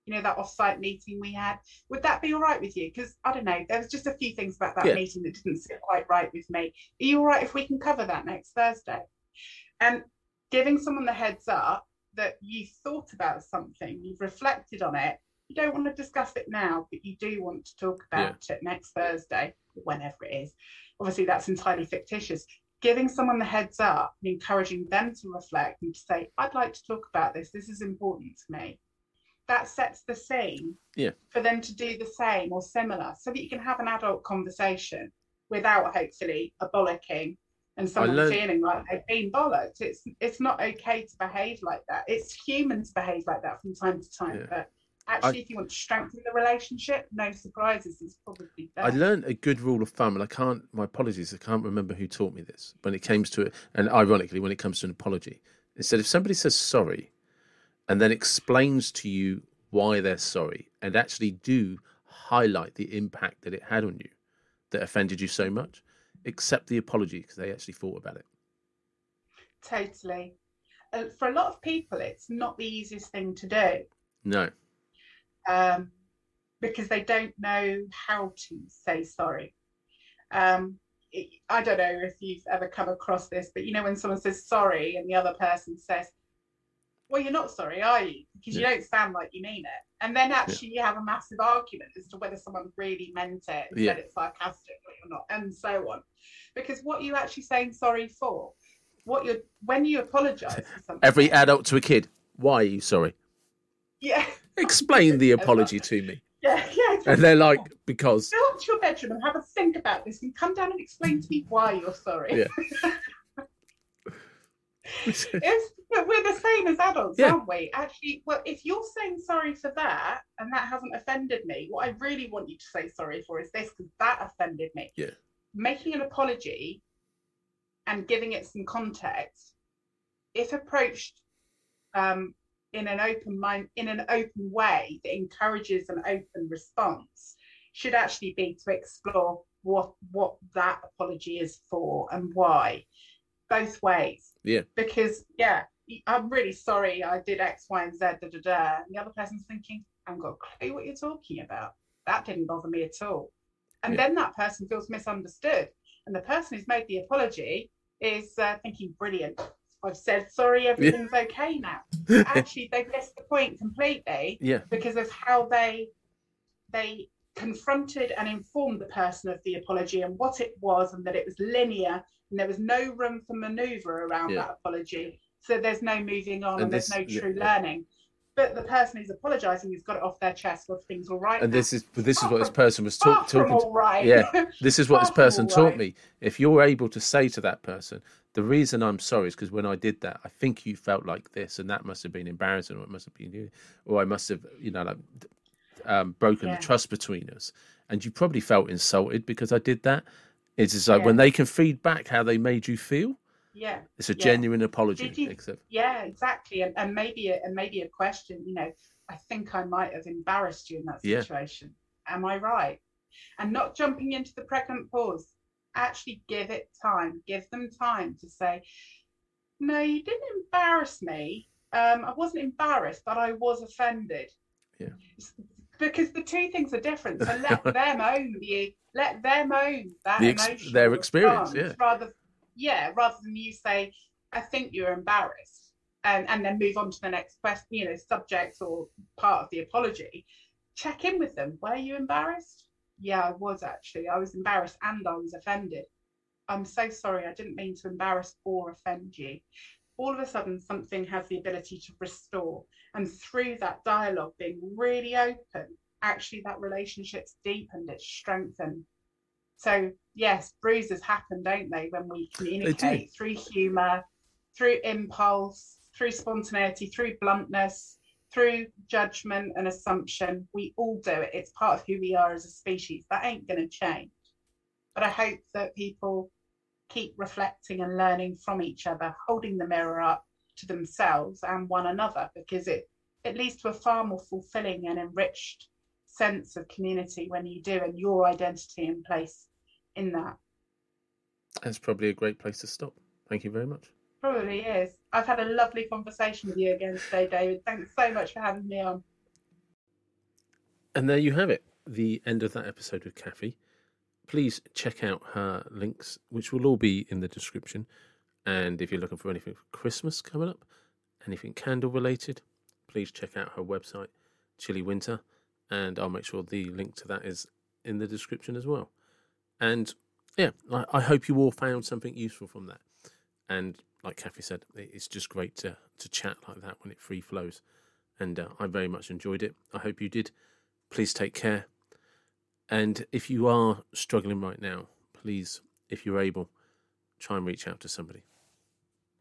You know that off-site meeting we had. Would that be all right with you? Because I don't know, there was just a few things about that Yeah. meeting that didn't sit quite right with me. Are you all right if we can cover that next Thursday? And giving someone the heads up that you've thought about something, you've reflected on it. You don't want to discuss it now, but you do want to talk about it next Thursday, whenever it is. Obviously, that's entirely fictitious. Giving someone the heads up and encouraging them to reflect and to say, I'd like to talk about this. This is important to me. That sets the scene Yeah. for them to do the same or similar so that you can have an adult conversation without hopefully a bollocking and someone learned- feeling like they've been bollocked. It's it's not okay to behave like that. It's human to behave like that from time to time, Yeah. but Actually, if you want to strengthen the relationship, no surprises is probably better. I learned a good rule of thumb, and I can't. My apologies, I can't remember who taught me this. When it comes to it, and ironically, when it comes to an apology, it said if somebody says sorry, and then explains to you why they're sorry, and actually do highlight the impact that it had on you, that offended you so much, accept the apology because they actually thought about it. Totally. Uh, for a lot of people, it's not the easiest thing to do No, um, because they don't know how to say sorry. Um, it, I don't know if you've ever come across this, but you know, when someone says sorry and the other person says, Well, you're not sorry, are you? Because you don't sound like you mean it. And then actually, you have a massive argument as to whether someone really meant it and Yeah. said it sarcastically or not, and so on. Because what are you actually saying sorry for? What you're when you apologize for something, every adult to a kid. Why are you sorry? yeah, Explain the apology to me. yeah, yeah. And they're like, because go up to your bedroom and have a think about this and come down and explain to me why you're sorry. Yeah. It's, but we're the same as adults, Yeah. aren't we? Actually, well, if you're saying sorry for that and that hasn't offended me, what I really want you to say sorry for is this because that offended me. Yeah. Making an apology and giving it some context, if approached um, in an open mind, in an open way that encourages an open response, should actually be to explore what what that apology is for and why, both ways yeah, because yeah, I'm really sorry I did X, Y, and Z, da da da. And the other person's thinking, I haven't got a clue what you're talking about. That didn't bother me at all. And Yeah. then that person feels misunderstood. And the person who's made the apology is uh, thinking, brilliant. I've said sorry, everything's okay now. Actually, they've missed the point completely yeah, because of how they they confronted and informed the person of the apology and what it was and that it was linear and there was no room for maneuver around Yeah. that apology so there's no moving on and, And there's this- no true yeah. learning but the person who's apologizing has got it off their chest well things all right and now. this is this is what this person was from talking. To, all right Yeah. This is what this person taught right. me. If you're able to say to that person, the reason I'm sorry is because when I did that, I think you felt like this, and that must have been embarrassing, or it must have been you, or I must have, you know, like um, broken Yeah. the trust between us, and you probably felt insulted because I did that. It's just like Yeah. when they can feed back how they made you feel, yeah it's a Yeah. genuine apology. You- Except, yeah exactly and, and maybe a, and maybe a question you know i think i might have embarrassed you in that situation am i right and not jumping into the pregnant pause actually give it time give them time to say no you didn't embarrass me um, i wasn't embarrassed but i was offended Yeah. Because the two things are different. So let them own the let them own that The ex- their experience, yeah. rather yeah rather than you say i think you're embarrassed and, and then move on to the next question you know subject or part of the apology. Check in with them. Were you embarrassed? Yeah i was actually. I was embarrassed and i was offended. I'm so sorry. I didn't mean to embarrass or offend you all of a sudden something has the ability to restore. And through that dialogue being really open actually that relationship's deepened it's strengthened. So yes bruises happen don't they when we communicate through humor through impulse through spontaneity through bluntness through judgment and assumption. We all do it. It's part of who we are as a species. That ain't going to change. But i hope that people keep reflecting and learning from each other holding the mirror up to themselves and one another because it it leads to a far more fulfilling and enriched sense of community when you do and your identity in place in that that's probably a great place to stop. Thank you very much. probably is i've had a lovely conversation with you again today david thanks so much for having me on And there you have it, the end of that episode with Kathy. Please check out her links, which will all be in the description. And if you're looking for anything for Christmas coming up, anything candle related, please check out her website, Chilly Winter, and I'll make sure the link to that is in the description as well. And yeah, I, hope you all found something useful from that. And like Kathy said, it's just great to to chat like that when it free flows. And uh, I very much enjoyed it. I hope you did. Please take care. And if you are struggling right now, please, if you're able, try and reach out to somebody.